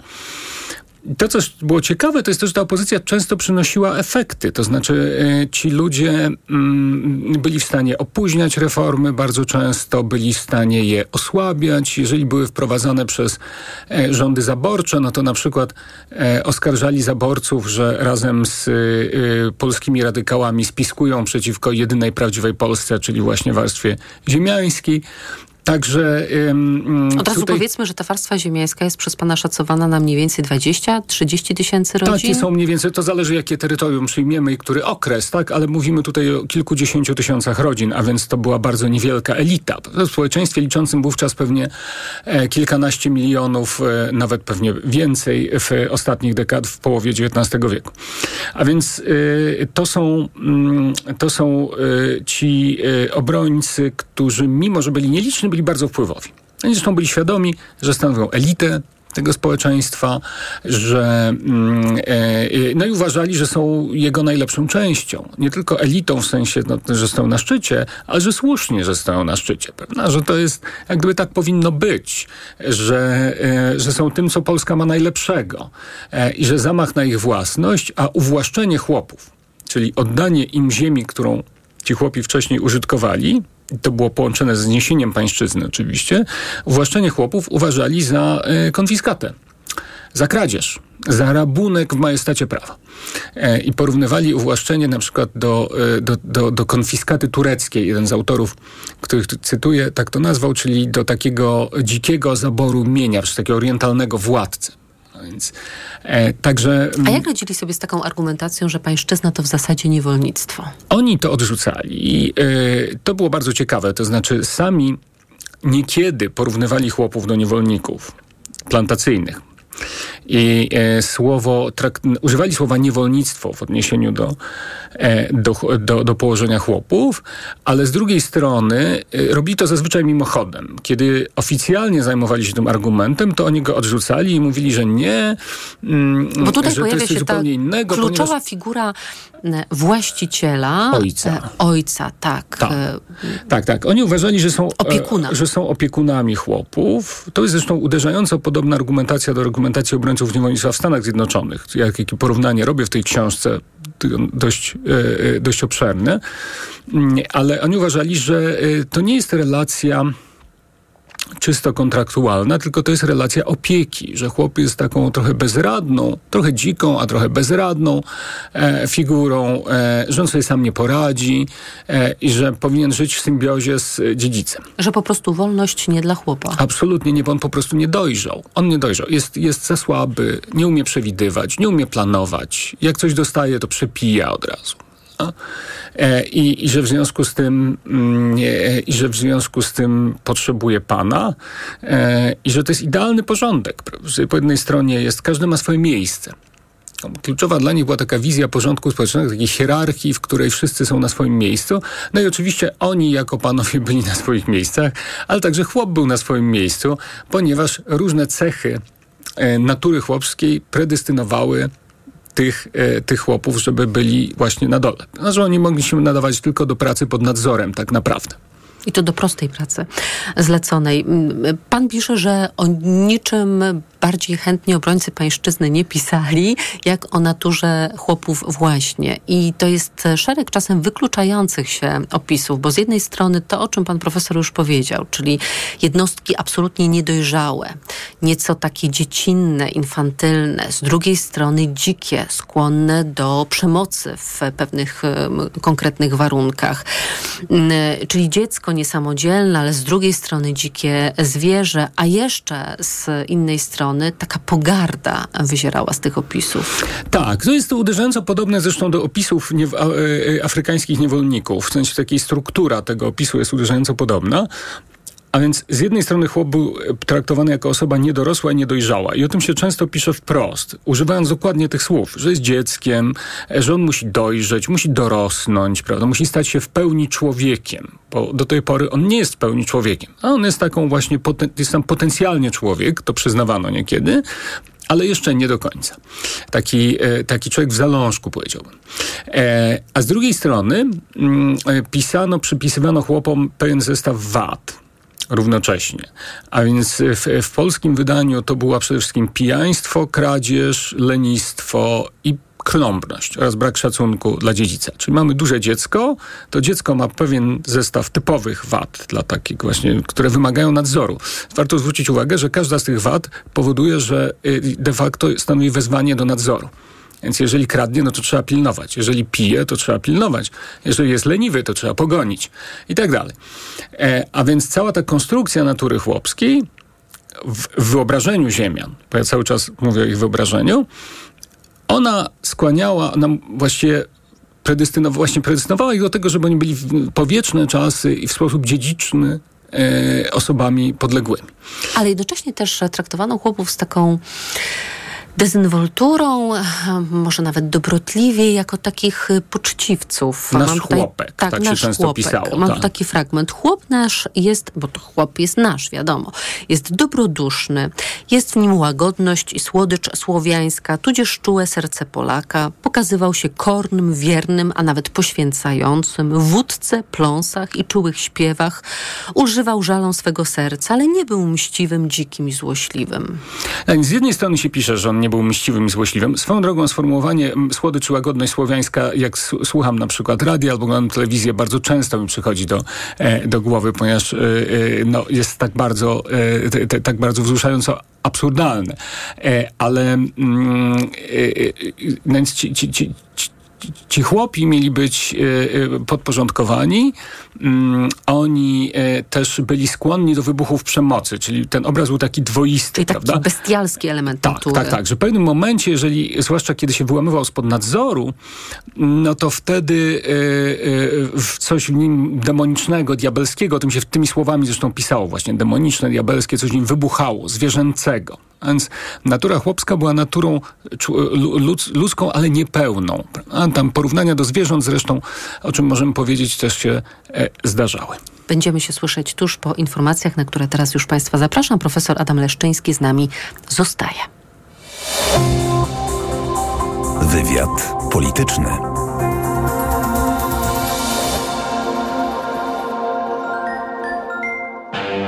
To, co było ciekawe, to jest to, że ta opozycja często przynosiła efekty. To znaczy, e, ci ludzie mm, byli w stanie opóźniać reformy, bardzo często byli w stanie je osłabiać. Jeżeli były wprowadzane przez e, rządy zaborcze, no to na przykład e, oskarżali zaborców, że razem z polskimi radykałami spiskują przeciwko jedynej prawdziwej Polsce, czyli właśnie warstwie ziemiańskiej. Także. Ym, Od razu tutaj... powiedzmy, że ta warstwa ziemiańska jest przez Pana szacowana na mniej więcej 20-30 tysięcy rodzin? Takie są mniej więcej, to zależy jakie terytorium przyjmiemy i który okres, tak? Ale mówimy tutaj o kilkudziesięciu tysiącach rodzin, a więc to była bardzo niewielka elita. W społeczeństwie liczącym wówczas pewnie e, kilkanaście milionów, e, nawet pewnie więcej w ostatnich dekad, w połowie XIX wieku. A więc e, to są, mm, to są ci obrońcy, którzy mimo, że byli nieliczni, byli byli bardzo wpływowi. Oni zresztą byli świadomi, że stanowią elitę tego społeczeństwa, że mm, e, e, no i uważali, że są jego najlepszą częścią. Nie tylko elitą w sensie, no, że stoją na szczycie, ale że słusznie, że stoją na szczycie. Prawda? Że to jest, jak gdyby tak powinno być, że, e, że są tym, co Polska ma najlepszego i że zamach na ich własność, a uwłaszczenie chłopów, czyli oddanie im ziemi, którą ci chłopi wcześniej użytkowali, to było połączone z zniesieniem pańszczyzny oczywiście, uwłaszczenie chłopów uważali za e, konfiskatę, za kradzież, za rabunek w majestacie prawa. E, I porównywali uwłaszczenie na przykład do, e, do, do, do konfiskaty tureckiej. Jeden z autorów, których tu cytuję, tak to nazwał, czyli do takiego dzikiego zaboru mienia przez takiego orientalnego władcę. A Więc, e, także A jak radzili sobie z taką argumentacją, że pańszczyzna to w zasadzie niewolnictwo? oni to odrzucali. I, e, to było bardzo ciekawe. To znaczy, sami niekiedy porównywali chłopów do niewolników plantacyjnych. I e, słowo, używali słowa niewolnictwo w odniesieniu do, e, do, do, do położenia chłopów, ale z drugiej strony e, robili to zazwyczaj mimochodem. Kiedy oficjalnie zajmowali się tym argumentem, to oni go odrzucali i mówili, że nie, mm, Bo tutaj że to jest coś zupełnie innego. kluczowa ponieważ- figura właściciela. Ojca. e, Ojca, tak. Tak. E, Tak, tak. Oni uważali, że są, Opiekuna. e, że są opiekunami chłopów. To jest zresztą uderzająco podobna argumentacja do argumentacji obrońców niewolnictwa w Stanach Zjednoczonych. Jak, jakie porównanie robię w tej książce, dość, dość obszerne. Mm, Ale oni uważali, że to nie jest relacja czysto kontraktualna, tylko to jest relacja opieki, że chłop jest taką trochę bezradną, trochę dziką, a trochę bezradną e, figurą, e, że on sobie sam nie poradzi e, i że powinien żyć w symbiozie z dziedzicem. że po prostu wolność nie dla chłopa. Absolutnie nie, bo on po prostu nie dojrzał. On nie dojrzał. Jest, jest za słaby, nie umie przewidywać, nie umie planować. Jak coś dostaje, to przepija od razu. E, I, I że w związku z tym mm, e, i że w związku z tym potrzebuje pana e, i że to jest idealny porządek. Że po jednej stronie jest, każdy ma swoje miejsce. Kluczowa dla nich była taka wizja porządku społecznego, takiej hierarchii, w której wszyscy są na swoim miejscu. No i oczywiście oni jako panowie byli na swoich miejscach, ale także chłop był na swoim miejscu, ponieważ różne cechy natury chłopskiej predestynowały tych, e, tych chłopów, żeby byli właśnie na dole. No, że oni mogli się nadawać tylko do pracy pod nadzorem tak naprawdę. I to do prostej pracy zleconej. Mm, Pan pisze, że o niczym bardziej chętnie obrońcy pańszczyzny nie pisali, jak o naturze chłopów właśnie. I to jest szereg czasem wykluczających się opisów, bo z jednej strony to, o czym pan profesor już powiedział, czyli jednostki absolutnie niedojrzałe, nieco takie dziecinne, infantylne, z drugiej strony dzikie, skłonne do przemocy w pewnych konkretnych warunkach. Mm, Czyli dziecko niesamodzielne, ale z drugiej strony dzikie zwierzę, a jeszcze z innej strony taka pogarda wyzierała z tych opisów. Tak, to jest uderzająco podobne zresztą do opisów nie, a, e, afrykańskich niewolników. W sensie takiej struktura tego opisu jest uderzająco podobna. A więc z jednej strony chłop był e, traktowany jako osoba niedorosła i niedojrzała. I o tym się często pisze wprost, używając dokładnie tych słów, że jest dzieckiem, e, że on musi dojrzeć, musi dorosnąć, prawda? musi stać się w pełni człowiekiem, bo do tej pory on nie jest w pełni człowiekiem. A on jest taką właśnie, jest tam potencjalnie człowiek, to przyznawano niekiedy, ale jeszcze nie do końca. Taki, e, taki człowiek w zalążku, powiedziałbym. A z drugiej strony mm, pisano, przypisywano chłopom pewien zestaw wad równocześnie. A więc w, w polskim wydaniu to była przede wszystkim pijaństwo, kradzież, lenistwo i kląbność oraz brak szacunku dla dziedzica. Czyli mamy duże dziecko, to dziecko ma pewien zestaw typowych wad, dla takich właśnie, które wymagają nadzoru. Warto zwrócić uwagę, że każda z tych wad powoduje, że y, de facto stanowi wezwanie do nadzoru. Więc jeżeli kradnie, no to trzeba pilnować. Jeżeli pije, to trzeba pilnować. Jeżeli jest leniwy, to trzeba pogonić. I tak dalej. E, a więc cała ta konstrukcja natury chłopskiej w, wyobrażeniu ziemian, bo ja cały czas mówię o ich wyobrażeniu, ona skłaniała nam właściwie predestynowała, właśnie predestynowała ich do tego, żeby oni byli w powieczne czasy i w sposób dziedziczny e, osobami podległymi. Ale jednocześnie też traktowano chłopów z taką dezynwolturą, e, może nawet dobrotliwie, jako takich e, poczciwców. Nasz chłopek, tak się nasz często chłopek. pisało, Mam tak. tu taki fragment. Chłop nasz jest, bo to chłop jest nasz, wiadomo, jest dobroduszny, jest w nim łagodność i słodycz słowiańska, tudzież czułe serce Polaka, pokazywał się kornym, wiernym, a nawet poświęcającym, w wódce, pląsach i czułych śpiewach, używał żalą swego serca, ale nie był mściwym, dzikim i złośliwym. Więc Z jednej strony się pisze, że on nie nie był mściwym i złośliwym. Swoją drogą sformułowanie słodycz czy łagodność słowiańska, jak słucham na przykład radia albo oglądam telewizję, bardzo często mi przychodzi do, do głowy, ponieważ no, jest tak bardzo, tak bardzo wzruszająco absurdalne. Ale mm, więc ci, ci, ci, ci chłopi mieli być e, e, podporządkowani. Mm, oni e, też byli skłonni do wybuchów przemocy, czyli ten obraz był taki dwoisty. Czyli taki prawda? bestialski element tak. Tak, tak, że w pewnym momencie, jeżeli, zwłaszcza kiedy się wyłamywał spod nadzoru, no to wtedy coś w nim demonicznego, diabelskiego, o tym się tymi słowami zresztą pisało właśnie, demoniczne, diabelskie, coś w nim wybuchało, zwierzęcego. A więc natura chłopska była naturą ludzką, ale niepełną. A tam porównania do zwierząt zresztą, o czym możemy powiedzieć, też się e, zdarzały. Będziemy się słyszeć tuż po informacjach, na które teraz już Państwa zapraszam. Profesor Adam Leszczyński z nami zostaje. Wywiad polityczny.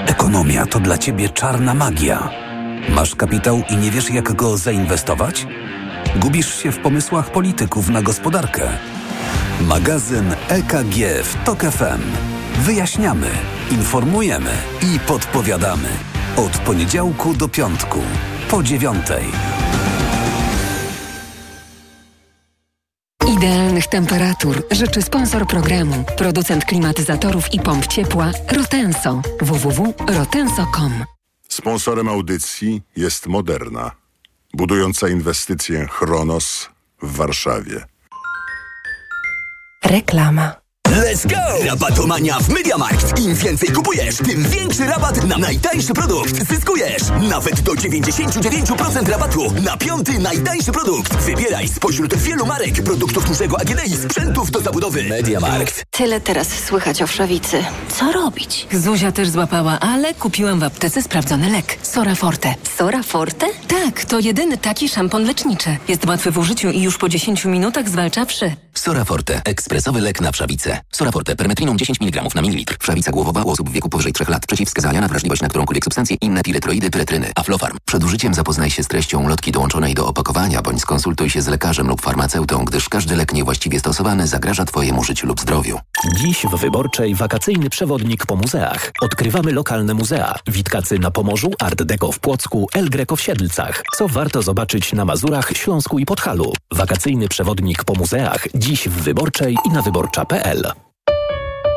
Ekonomia to dla ciebie czarna magia. Masz kapitał i nie wiesz, jak go zainwestować? Gubisz się w pomysłach polityków na gospodarkę. Magazyn EKG w TOK FM. Wyjaśniamy, informujemy i podpowiadamy. Od poniedziałku do piątku, po dziewiątej. Idealnych temperatur życzy sponsor programu, producent klimatyzatorów i pomp ciepła Rotenso. www.rotenso.com Sponsorem audycji jest Moderna, budująca inwestycję Chronos w Warszawie. Reklama. Let's go! Rabatomania w MediaMarkt. Im więcej kupujesz, tym większy rabat na najtańszy produkt. Zyskujesz nawet do 99% rabatu na piąty najtańszy produkt. Wybieraj spośród wielu marek, produktów dużego AGD i sprzętów do zabudowy. MediaMarkt. Tyle teraz słychać o wszawicy. Co robić? Zuzia też złapała, ale kupiłam w aptece sprawdzony lek. Sora Forte. Sora Forte? Tak, to jedyny taki szampon leczniczy. Jest łatwy w użyciu i już po 10 minutach zwalcza wszy. Sora Forte. Ekspresowy lek na wszawicę. Soraforte, permetriną 10 mg na mililitr. Wszawica głowowa u osób w wieku powyżej 3 lat. Przeciwwskazania na wrażliwość na którąkolwiek substancję, inne piretroidy, pyretryny. Aflofarm. Przed użyciem zapoznaj się z treścią lotki dołączonej do opakowania, bądź skonsultuj się z lekarzem lub farmaceutą, gdyż każdy lek niewłaściwie stosowany zagraża Twojemu życiu lub zdrowiu. Dziś w Wyborczej wakacyjny przewodnik po muzeach. Odkrywamy lokalne muzea. Witkacy na Pomorzu, Art Deco w Płocku, El Greco w Siedlcach. Co warto zobaczyć na Mazurach, Śląsku i Podhalu. Wakacyjny przewodnik po muzeach. Dziś w Wyborczej i na wyborcza.pl.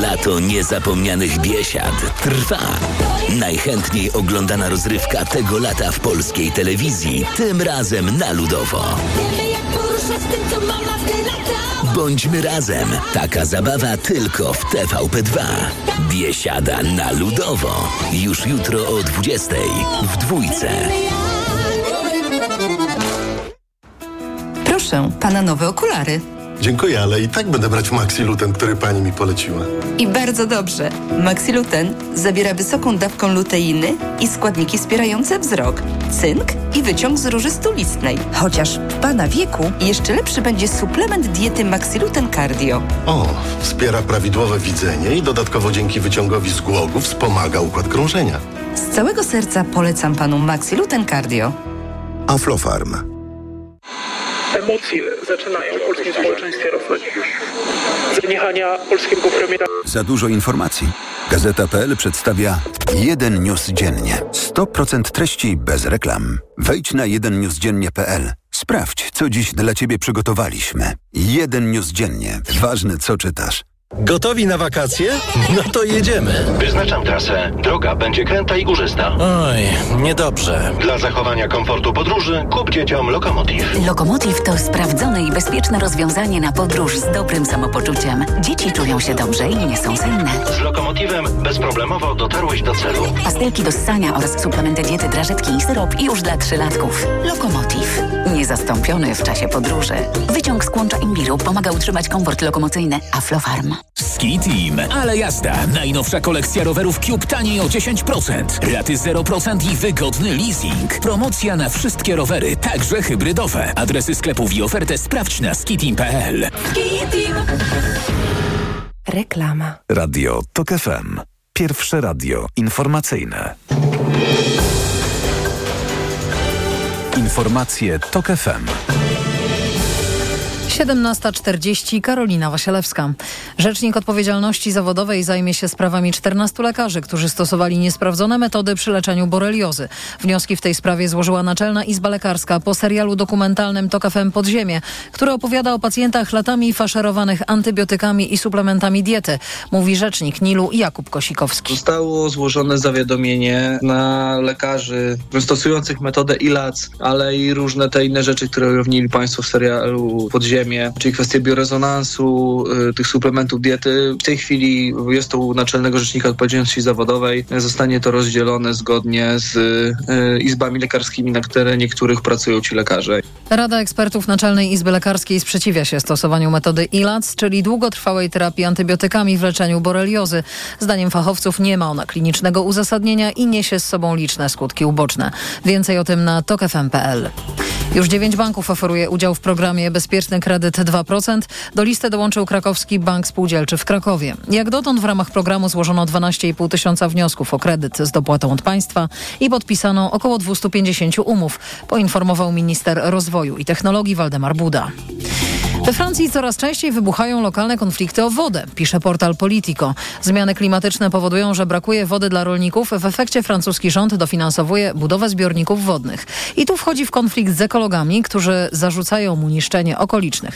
Lato niezapomnianych biesiad trwa. Najchętniej oglądana rozrywka tego lata w polskiej telewizji, tym razem na ludowo. Bądźmy razem. Taka zabawa tylko w TVP2. Biesiada na ludowo. Już jutro o 20 w dwójce. Proszę, pana nowe okulary. Dziękuję, ale i tak będę brać Maxiluten, który pani mi poleciła. I bardzo dobrze. Maxiluten zawiera wysoką dawką luteiny i składniki wspierające wzrok, cynk i wyciąg z róży stulistnej. Chociaż w pana wieku jeszcze lepszy będzie suplement diety Maxiluten Cardio. O, wspiera prawidłowe widzenie i dodatkowo dzięki wyciągowi z głogu wspomaga układ krążenia. Z całego serca polecam panu Maxiluten Cardio. Aflofarm. Emocje zaczynają w polskim społeczeństwie rosnąć. Zaniechania polskiego premiera. Za dużo informacji. Gazeta.pl przedstawia jeden news dziennie. 100% treści bez reklam. Wejdź na jedennewsdziennie.pl. Sprawdź, co dziś dla Ciebie przygotowaliśmy. Jeden news dziennie. Ważne, co czytasz. Gotowi na wakacje? No to jedziemy. Wyznaczam trasę. Droga będzie kręta i górzysta. Oj, niedobrze. Dla zachowania komfortu podróży kup dzieciom Lokomotiv. Lokomotiv to sprawdzone i bezpieczne rozwiązanie na podróż z dobrym samopoczuciem. Dzieci czują się dobrze i nie są senne. Z Lokomotivem bezproblemowo dotarłeś do celu. Pastelki do ssania oraz suplementy diety, drażetki i syrop już dla trzylatków. Lokomotiv. Niezastąpiony w czasie podróży. Wyciąg z kłącza imbiru pomaga utrzymać komfort lokomocyjny. Aflofarm. Ski Team, ale jazda. Najnowsza kolekcja rowerów Cube taniej o 10%. Raty 0% i wygodny leasing. Promocja na wszystkie rowery, także hybrydowe. Adresy sklepów i ofertę sprawdź na skiteam.pl. Reklama. Radio TOK FM. Pierwsze radio informacyjne. Informacje TOK FM. 17.40 Karolina Wasielewska. Rzecznik Odpowiedzialności Zawodowej zajmie się sprawami 14 lekarzy, którzy stosowali niesprawdzone metody przy leczeniu boreliozy. Wnioski w tej sprawie złożyła Naczelna Izba Lekarska po serialu dokumentalnym TOK FM Podziemie, który opowiada o pacjentach latami faszerowanych antybiotykami i suplementami diety, mówi rzecznik Nilu Jakub Kosikowski. Zostało złożone zawiadomienie na lekarzy stosujących metodę ILAC, ale i różne te inne rzeczy, które ujawnili Państwo w serialu Podziemie czyli kwestie biorezonansu, y, tych suplementów diety. W tej chwili jest to u Naczelnego Rzecznika Odpowiedzialności Zawodowej. Zostanie to rozdzielone zgodnie z y, izbami lekarskimi, na terenie których pracują ci lekarze. Rada ekspertów Naczelnej Izby Lekarskiej sprzeciwia się stosowaniu metody ILAC, czyli długotrwałej terapii antybiotykami w leczeniu boreliozy. Zdaniem fachowców nie ma ona klinicznego uzasadnienia i niesie z sobą liczne skutki uboczne. Więcej o tym na tokefm.pl. Już dziewięć banków oferuje udział w programie Bezpieczny Kredyt 2%. Do listy dołączył Krakowski Bank Spółdzielczy w Krakowie. Jak dotąd w ramach programu złożono 12,5 tysiąca wniosków o kredyt z dopłatą od państwa i podpisano około 250 umów, poinformował minister rozwoju i technologii Waldemar Buda. We Francji coraz częściej wybuchają lokalne konflikty o wodę, pisze portal Politico. Zmiany klimatyczne powodują, że brakuje wody dla rolników. W efekcie francuski rząd dofinansowuje budowę zbiorników wodnych. I tu wchodzi w konflikt z ekologami, którzy zarzucają mu niszczenie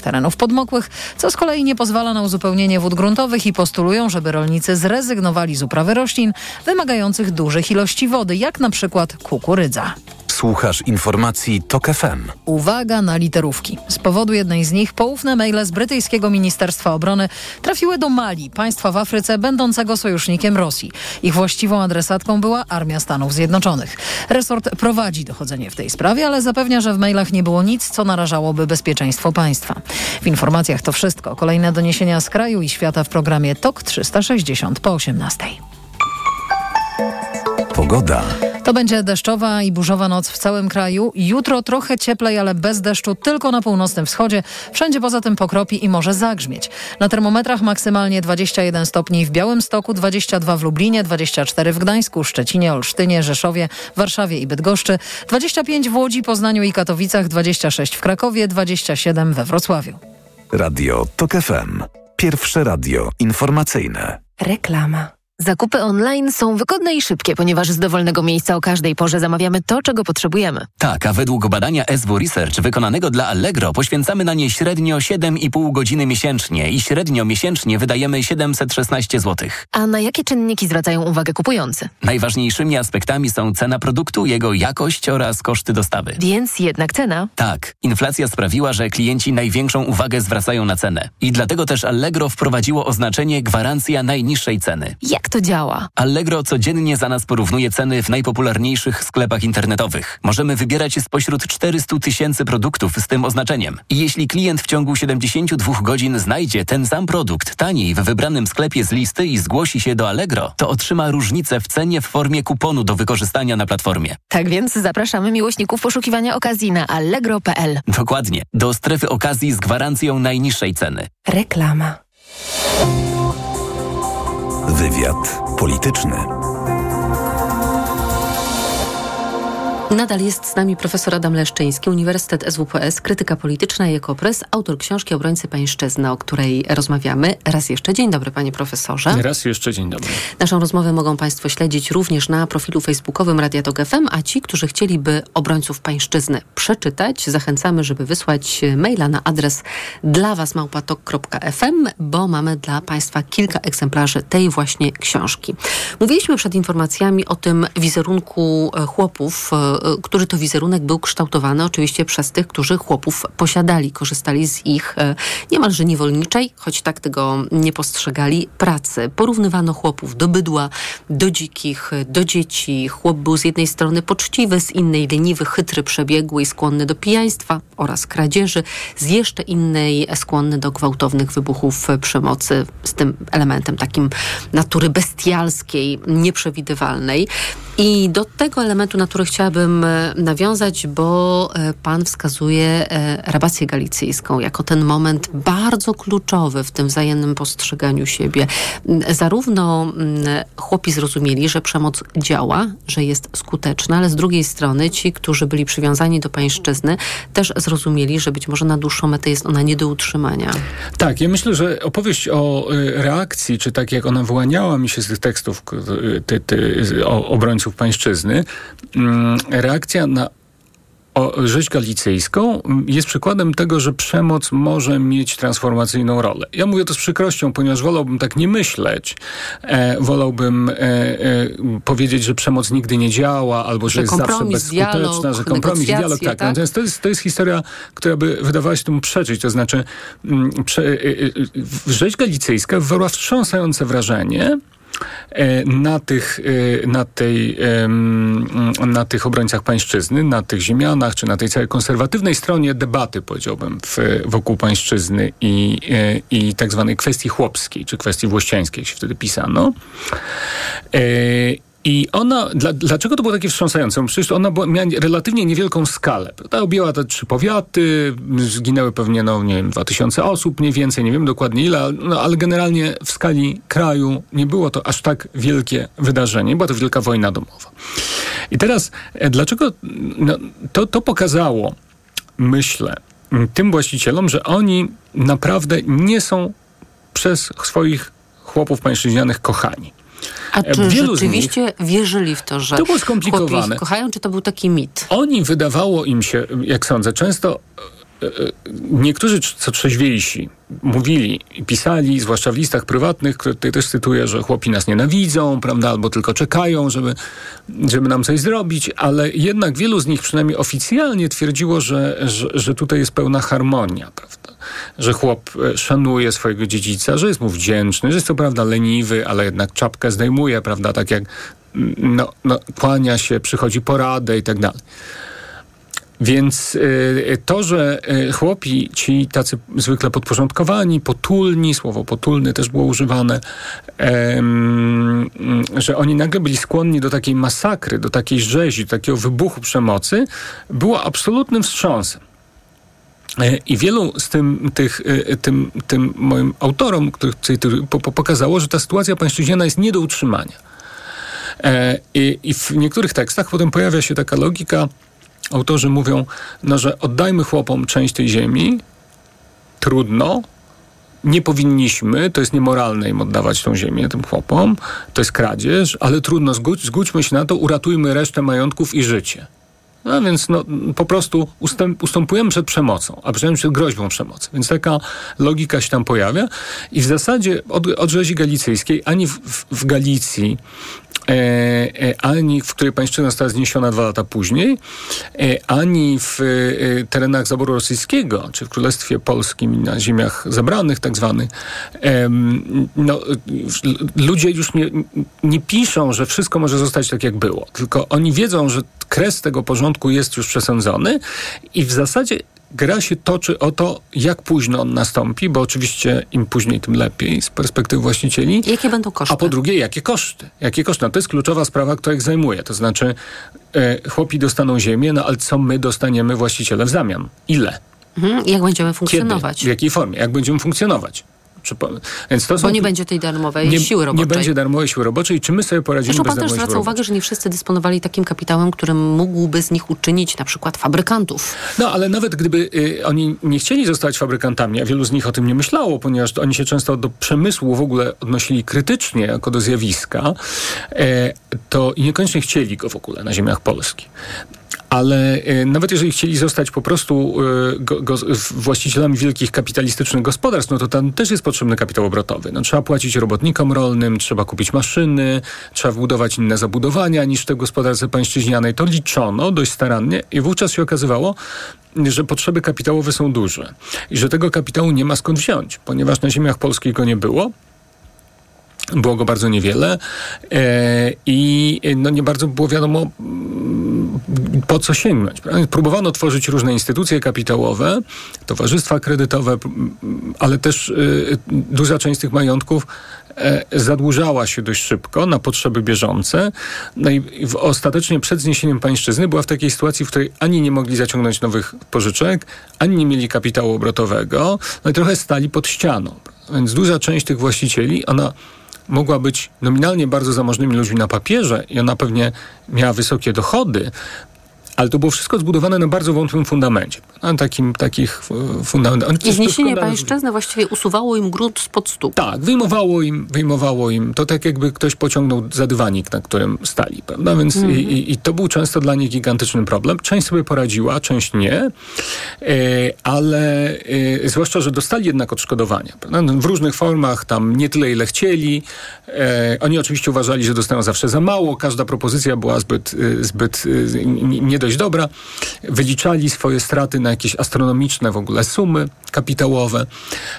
terenów podmokłych, co z kolei nie pozwala na uzupełnienie wód gruntowych i postulują, żeby rolnicy zrezygnowali z uprawy roślin wymagających dużych ilości wody, jak na przykład kukurydza. Słuchasz informacji TOK FM. Uwaga na literówki. Z powodu jednej z nich poufne maile z brytyjskiego Ministerstwa Obrony trafiły do Mali, państwa w Afryce będącego sojusznikiem Rosji. Ich właściwą adresatką była Armia Stanów Zjednoczonych. Resort prowadzi dochodzenie w tej sprawie, ale zapewnia, że w mailach nie było nic, co narażałoby bezpieczeństwo państwa. W informacjach to wszystko. Kolejne doniesienia z kraju i świata w programie TOK 360 po 18. Pogoda. To będzie deszczowa i burzowa noc w całym kraju. Jutro trochę cieplej, ale bez deszczu tylko na północnym wschodzie. Wszędzie poza tym pokropi i może zagrzmieć. Na termometrach maksymalnie 21 stopni w Białymstoku, 22 w Lublinie, 24 w Gdańsku, Szczecinie, Olsztynie, Rzeszowie, Warszawie i Bydgoszczy, 25 w Łodzi, Poznaniu i Katowicach, 26 w Krakowie, 27 we Wrocławiu. Radio TOK FM. Pierwsze radio informacyjne. Reklama. Zakupy online są wygodne i szybkie, ponieważ z dowolnego miejsca o każdej porze zamawiamy to, czego potrzebujemy. Tak, a według badania SW Research wykonanego dla Allegro poświęcamy na nie średnio 7,5 godziny miesięcznie i średnio miesięcznie wydajemy 716 zł. A na jakie czynniki zwracają uwagę kupujący? Najważniejszymi aspektami są cena produktu, jego jakość oraz koszty dostawy. Więc jednak cena? Tak, inflacja sprawiła, że klienci największą uwagę zwracają na cenę. I dlatego też Allegro wprowadziło oznaczenie gwarancja najniższej ceny. Jak to działa? Allegro codziennie za nas porównuje ceny w najpopularniejszych sklepach internetowych. Możemy wybierać spośród 400 tysięcy produktów z tym oznaczeniem. I jeśli klient w ciągu 72 godzin znajdzie ten sam produkt taniej w wybranym sklepie z listy i zgłosi się do Allegro, to otrzyma różnicę w cenie w formie kuponu do wykorzystania na platformie. Tak więc zapraszamy miłośników poszukiwania okazji na allegro.pl. Dokładnie. Do strefy okazji z gwarancją najniższej ceny. Reklama. Wywiad polityczny. Nadal jest z nami profesor Adam Leszczyński, Uniwersytet SWPS, krytyka polityczna i ekopres, autor książki Obrońcy Pańszczyzny, o której rozmawiamy. Raz jeszcze dzień dobry, panie profesorze. Raz jeszcze dzień dobry. Naszą rozmowę mogą państwo śledzić również na profilu facebookowym Radia Tok FM, a ci, którzy chcieliby Obrońców Pańszczyzny przeczytać, zachęcamy, żeby wysłać maila na adres dla was małpatok.fm, bo mamy dla państwa kilka egzemplarzy tej właśnie książki. Mówiliśmy przed informacjami o tym wizerunku e, chłopów, e, który to wizerunek był kształtowany oczywiście przez tych, którzy chłopów posiadali, korzystali z ich e, niemalże niewolniczej, choć tak tego nie postrzegali, pracy. Porównywano chłopów do bydła, do dzikich, do dzieci. Chłop był z jednej strony poczciwy, z innej leniwy, chytry, przebiegły i skłonny do pijaństwa oraz kradzieży, z jeszcze innej skłonny do gwałtownych wybuchów przemocy, z tym elementem takim natury bestialskiej, nieprzewidywalnej. I do tego elementu natury chciałabym e, nawiązać, bo e, pan wskazuje e, rabację galicyjską jako ten moment bardzo kluczowy w tym wzajemnym postrzeganiu siebie. Zarówno chłopi zrozumieli, że przemoc działa, że jest skuteczna, ale z drugiej strony ci, którzy byli przywiązani do pańszczyzny, też zrozumieli, że być może na dłuższą metę jest ona nie do utrzymania. Tak, ja myślę, że opowieść o reakcji, czy tak jak ona wyłaniała mi się z tych tekstów ty, ty, o obrońców pańszczyzny, mm, reakcja na o rzeź galicyjską jest przykładem tego, że przemoc może mieć transformacyjną rolę. Ja mówię to z przykrością, ponieważ wolałbym tak nie myśleć. E, wolałbym e, e, powiedzieć, że przemoc nigdy nie działa, albo że, że jest zawsze bezskuteczna, dialog, że kompromis, dialog, tak. tak? Natomiast to jest, to jest historia, która by wydawała się temu przeczyć. To znaczy, m, prze, e, e, rzeź galicyjska wywarła wstrząsające wrażenie, na tych, e, na, tej, na tych obrońcach pańszczyzny, na tych ziemianach, czy na tej całej konserwatywnej stronie debaty, powiedziałbym, w, wokół pańszczyzny i, e, i tak zwanej kwestii chłopskiej, czy kwestii włościańskiej, jak się wtedy pisano. I ona, dla, dlaczego to było takie wstrząsające? Przecież ona była, miała relatywnie niewielką skalę. Ta objęła te trzy powiaty, zginęły pewnie, no nie wiem, 2000 osób, mniej więcej, nie wiem dokładnie ile, no, ale generalnie w skali kraju nie było to aż tak wielkie wydarzenie. Była to wielka wojna domowa. I teraz, e, dlaczego no, to, to pokazało, myślę, tym właścicielom, że oni naprawdę nie są przez swoich chłopów pańszczyźnianych kochani. A czy Wielu rzeczywiście nich, wierzyli w to, że to było skomplikowane. kochają, czy to był taki mit? Oni wydawało im się, jak sądzę, często e, e, niektórzy co trzeźwiejsi mówili i pisali, zwłaszcza w listach prywatnych, które tutaj też cytuję, że chłopi nas nienawidzą, prawda, albo tylko czekają, żeby, żeby nam coś zrobić, ale jednak wielu z nich przynajmniej oficjalnie twierdziło, że, że, że tutaj jest pełna harmonia, prawda że chłop e, szanuje swojego dziedzica, że jest mu wdzięczny, że jest to prawda leniwy, ale jednak czapkę zdejmuje, prawda, tak jak mm, no, no, kłania się, przychodzi poradę i tak dalej. Więc y, to, że y, chłopi, ci tacy zwykle podporządkowani, potulni, słowo potulny też było używane, że oni nagle byli skłonni do takiej masakry, do takiej rzezi, do takiego wybuchu przemocy, było absolutnym wstrząsem. E, I wielu z tym, tych, e, tym, tym moim autorom, których pokazało, że ta sytuacja pańszczyźniana jest nie do utrzymania. E, I, I, w niektórych tekstach potem pojawia się taka logika, autorzy mówią, no, że oddajmy chłopom część tej ziemi, trudno, nie powinniśmy, to jest niemoralne im oddawać tą ziemię tym chłopom, to jest kradzież, ale trudno, zgódź, zgódźmy się na to, uratujmy resztę majątków i życie. No więc no, po prostu ustęp, ustępujemy przed przemocą, a przynajmniej przed groźbą przemocy. Więc taka logika się tam pojawia i w zasadzie od, od rzezi galicyjskiej ani w, w, w Galicji ani w której pańszczyzna została zniesiona dwa lata później, e, ani w terenach zaboru rosyjskiego, czy w Królestwie Polskim na ziemiach zebranych tak zwanych, no, ludzie już nie, nie piszą, że wszystko może zostać tak, jak było. Tylko oni wiedzą, że kres tego porządku jest już przesądzony i w zasadzie gra się toczy o to, jak późno on nastąpi, bo oczywiście im później, tym lepiej z perspektywy właścicieli. Jakie będą koszty? A po drugie, jakie koszty? Jakie koszty? No to jest kluczowa sprawa, która ich zajmuje. To znaczy, e, chłopi dostaną ziemię, no ale co my dostaniemy właściciele w zamian? Ile? Mhm. Jak będziemy funkcjonować? Kiedy? W jakiej formie? Jak będziemy funkcjonować? Czy po, więc to Bo są, nie będzie tej darmowej nie, siły roboczej. Nie będzie darmowej siły roboczej. Czy my sobie poradzimy Zresztą bez pan też zwraca uwagę, że nie wszyscy dysponowali takim kapitałem, który mógłby z nich uczynić na przykład fabrykantów. No, ale nawet gdyby y, oni nie chcieli zostać fabrykantami, a wielu z nich o tym nie myślało, ponieważ oni się często do przemysłu w ogóle odnosili krytycznie jako do zjawiska, e, to niekoniecznie chcieli go w ogóle na ziemiach polskich. Ale e, nawet jeżeli chcieli zostać po prostu e, go, go, właścicielami wielkich kapitalistycznych gospodarstw, no to tam też jest potrzebny kapitał obrotowy. No, trzeba płacić robotnikom rolnym, trzeba kupić maszyny, trzeba wbudować inne zabudowania niż w gospodarce pańszczyźnianej. To liczono dość starannie i wówczas się okazywało, że potrzeby kapitałowe są duże i że tego kapitału nie ma skąd wziąć, ponieważ na ziemiach polskich go nie było. Było go bardzo niewiele e, i no nie bardzo było wiadomo po co sięgnąć. Próbowano tworzyć różne instytucje kapitałowe, towarzystwa kredytowe, ale też y, duża część tych majątków e, zadłużała się dość szybko na potrzeby bieżące. No i ostatecznie przed zniesieniem pańszczyzny była w takiej sytuacji, w której ani nie mogli zaciągnąć nowych pożyczek, ani nie mieli kapitału obrotowego, no i trochę stali pod ścianą. Więc duża część tych właścicieli, ona mogła być nominalnie bardzo zamożnymi ludźmi na papierze i ona pewnie miała wysokie dochody, ale to było wszystko zbudowane na bardzo wątłym fundamencie. Na takim, takich e, fundamentach. I zniesienie pańszczyzny właściwie usuwało im grunt spod stóp. Tak, wyjmowało im, wyjmowało im. To tak jakby ktoś pociągnął za dywanik, na którym stali, prawda? Więc Mhm. i, i, i to był często dla nich gigantyczny problem. Część sobie poradziła, część nie, e, ale e, zwłaszcza, że dostali jednak odszkodowania. Prawda? No, W różnych formach, tam nie tyle, ile chcieli. Oni oczywiście uważali, że dostają zawsze za mało. Każda propozycja była zbyt, zbyt nie dość dobra. Wyliczali swoje straty na jakieś astronomiczne w ogóle sumy kapitałowe.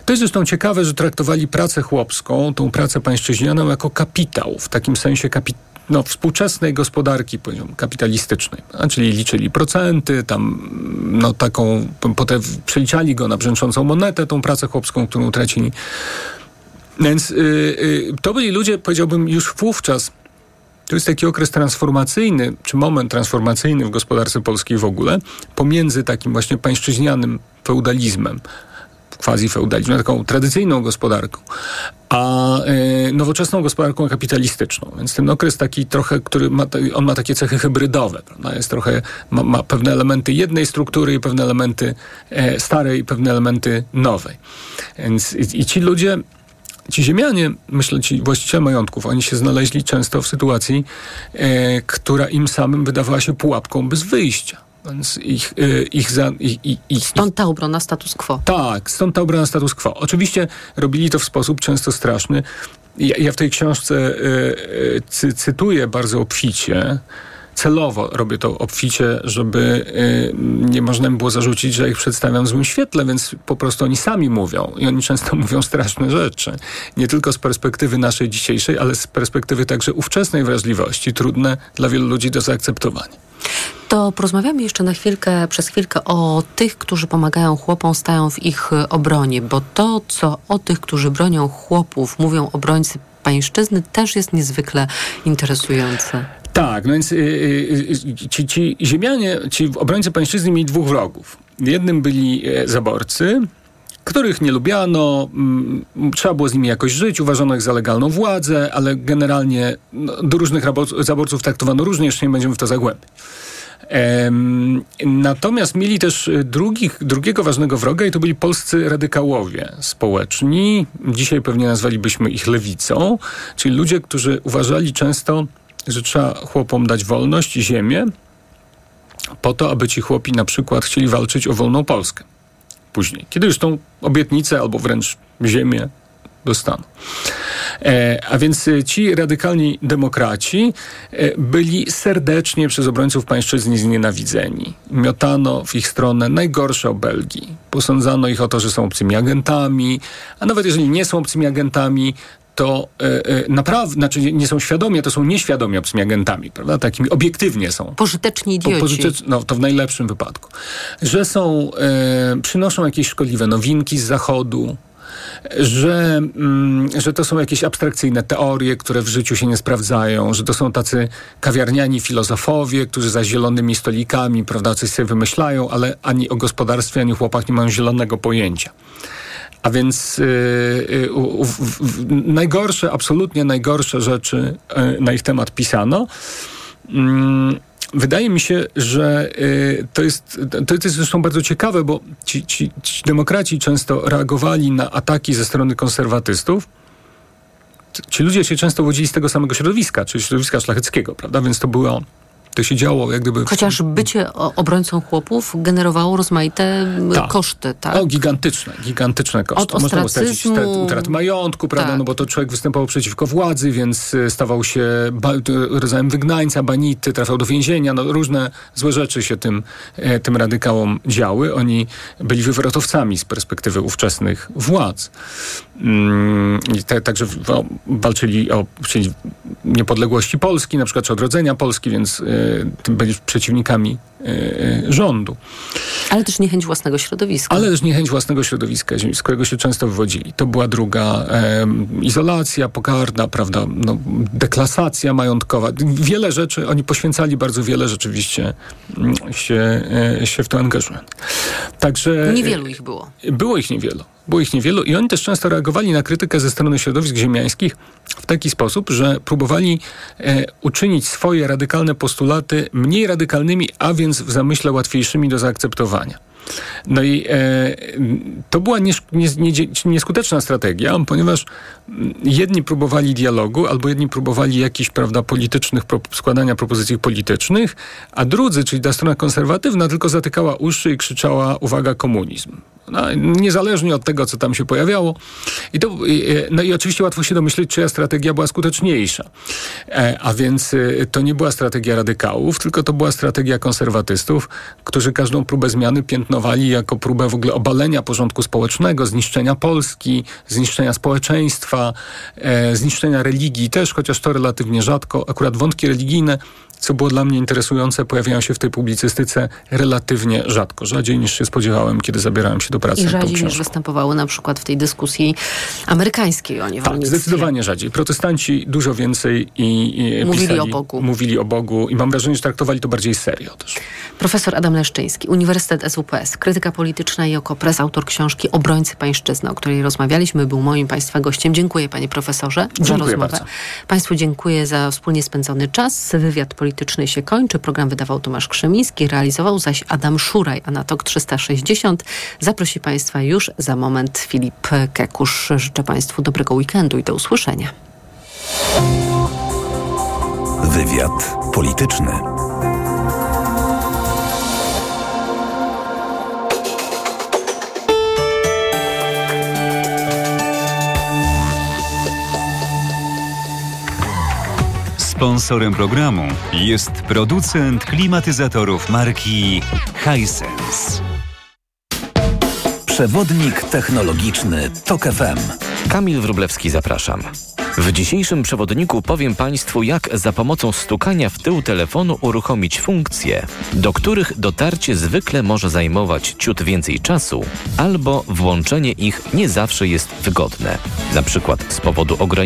To jest zresztą ciekawe, że traktowali pracę chłopską, tą pracę pańszczyźnianą jako kapitał, w takim sensie kapi- no, współczesnej gospodarki, powiedziałbym, kapitalistycznej. A, czyli liczyli procenty, tam no, taką, potem przeliczali go na brzęczącą monetę, tą pracę chłopską, którą utracili. Więc y, y, to byli ludzie, powiedziałbym, już wówczas to jest taki okres transformacyjny, czy moment transformacyjny w gospodarce polskiej w ogóle, pomiędzy takim właśnie pańszczyźnianym feudalizmem, quasi-feudalizmem, taką tradycyjną gospodarką, a e, nowoczesną gospodarką kapitalistyczną. Więc ten okres taki trochę, który ma, on ma takie cechy hybrydowe, prawda? Jest trochę, ma, ma pewne elementy jednej struktury i pewne elementy e, starej pewne elementy nowej. Więc i, i ci ludzie ci ziemianie, myślę, ci właściciele majątków, oni się znaleźli często w sytuacji, e, która im samym wydawała się pułapką bez wyjścia. Więc ich, e, ich, za, ich, ich, ich Stąd ta obrona status quo. tak, stąd ta obrona status quo. Oczywiście robili to w sposób często straszny. Ja, ja w tej książce e, e, cy, cytuję bardzo obficie. Celowo robię to obficie, żeby e, nie można było zarzucić, że ich przedstawiam w złym świetle, więc po prostu oni sami mówią i oni często mówią straszne rzeczy. Nie tylko z perspektywy naszej dzisiejszej, ale z perspektywy także ówczesnej wrażliwości, trudne dla wielu ludzi do zaakceptowania. To porozmawiamy jeszcze na chwilkę, przez chwilkę o tych, którzy pomagają chłopom, stają w ich e, obronie, bo to, co o tych, którzy bronią chłopów, mówią obrońcy pańszczyzny, też jest niezwykle interesujące. Tak, no więc y, y, y, ci, ci ziemianie, ci obrońcy pańszczyzny mieli dwóch wrogów. Jednym byli e, zaborcy, których nie lubiano, mm, trzeba było z nimi jakoś żyć, uważano ich za legalną władzę, ale generalnie no, do różnych zaborców traktowano różnie, jeszcze nie będziemy w to zagłębiać. Natomiast mieli też drugich, drugiego ważnego wroga i to byli polscy radykałowie społeczni. Dzisiaj pewnie nazwalibyśmy ich lewicą, czyli ludzie, którzy uważali często, że trzeba chłopom dać wolność ziemię po to, aby ci chłopi na przykład chcieli walczyć o wolną Polskę później, kiedy już tą obietnicę albo wręcz ziemię dostaną. E, a więc e, ci radykalni demokraci e, byli serdecznie przez obrońców pańszczyzny znienawidzeni. Miotano w ich stronę najgorsze obelgi. Posądzano ich o to, że są obcymi agentami, a nawet jeżeli nie są obcymi agentami, to e, e, naprawdę, znaczy nie- są świadomie, to są nieświadomie obcymi agentami, prawda? Takimi obiektywnie są. Pożyteczni Po- idioci. pożyczec- no to w najlepszym wypadku. Że są, e, przynoszą jakieś szkodliwe nowinki z zachodu, że, mm, że to są jakieś abstrakcyjne teorie, które w życiu się nie sprawdzają, że to są tacy kawiarniani filozofowie, którzy za zielonymi stolikami, prawda, coś sobie wymyślają, ale ani o gospodarstwie, ani chłopach nie mają zielonego pojęcia. A więc y, y, u, najgorsze, absolutnie najgorsze rzeczy y, na ich temat pisano. Mm, wydaje mi się, że to jest, to jest zresztą bardzo ciekawe, bo ci, ci, ci demokraci często reagowali na ataki ze strony konserwatystów. Ci ludzie się często wodzili z tego samego środowiska, czyli środowiska szlacheckiego, prawda? Więc to było to się działo jak gdyby... Chociaż bycie obrońcą chłopów generowało rozmaite tak. koszty, tak? O, gigantyczne, gigantyczne koszty. Od Można było utrat majątku, prawda, tak. no bo to człowiek występował przeciwko władzy, więc y, stawał się rodzajem wygnańca, banity, trafiał do więzienia, no różne złe rzeczy się tym, e, tym radykałom działy. Oni byli wywrotowcami z perspektywy ówczesnych władz. Mm, te, także walczyli o niepodległości Polski, na przykład czy odrodzenia Polski, więc y, byli przeciwnikami y, rządu. Ale też niechęć własnego środowiska. Ale też niechęć własnego środowiska, z którego się często wywodzili. To była druga izolacja pokarna, prawda, no, deklasacja majątkowa. Wiele rzeczy, oni poświęcali bardzo wiele rzeczywiście mm, się, się w to angażują. Także... Niewielu ich było. Było ich niewielu. Było ich niewielu i oni też często reagowali na krytykę ze strony środowisk ziemiańskich w taki sposób, że próbowali e, uczynić swoje radykalne postulaty mniej radykalnymi, a więc w zamyśle łatwiejszymi do zaakceptowania. No i e, to była nies, nies, nieskuteczna strategia, ponieważ jedni próbowali dialogu, albo jedni próbowali jakichś, prawda, politycznych, pro, składania propozycji politycznych, a drudzy, czyli ta strona konserwatywna, tylko zatykała uszy i krzyczała uwaga, komunizm. No, niezależnie od tego, co tam się pojawiało. I to, no i oczywiście łatwo się domyśleć, czyja strategia była skuteczniejsza. E, a więc e, to nie była strategia radykałów, tylko to była strategia konserwatystów, którzy każdą próbę zmiany piętnowali jako próbę w ogóle obalenia porządku społecznego, zniszczenia Polski, zniszczenia społeczeństwa, e, zniszczenia religii też, chociaż to relatywnie rzadko. Akurat wątki religijne co było dla mnie interesujące, pojawiają się w tej publicystyce relatywnie rzadko, rzadziej niż się spodziewałem, kiedy zabierałem się do pracy. I rzadziej niż występowały na przykład w tej dyskusji amerykańskiej o niewolnictwie. Tak, zdecydowanie rzadziej. Protestanci dużo więcej i, i mówili pisali, o Bogu. Mówili o Bogu i mam wrażenie, że traktowali to bardziej serio też. Profesor Adam Leszczyński, Uniwersytet SUPS, krytyka polityczna i okopres, autor książki Obrońcy Pańszczyzny, o której rozmawialiśmy, był moim Państwa gościem. Dziękuję Panie Profesorze dziękuję za rozmowę. Bardzo. Państwu dziękuję za wspólnie spędzony czas. Wywiad polityczny polityczny się kończy. Program wydawał Tomasz Krzemiński, realizował zaś Adam Szuraj, a na TOK 360 zaprosi Państwa już za moment Filip Kekusz. Życzę Państwu dobrego weekendu i do usłyszenia. Wywiad polityczny. Sponsorem programu jest producent klimatyzatorów marki Hisense. Przewodnik technologiczny TOK FM. Kamil Wrublewski, zapraszam. W dzisiejszym przewodniku powiem Państwu, jak za pomocą stukania w tył telefonu uruchomić funkcje, do których dotarcie zwykle może zajmować ciut więcej czasu, albo włączenie ich nie zawsze jest wygodne, na przykład z powodu ograniczeń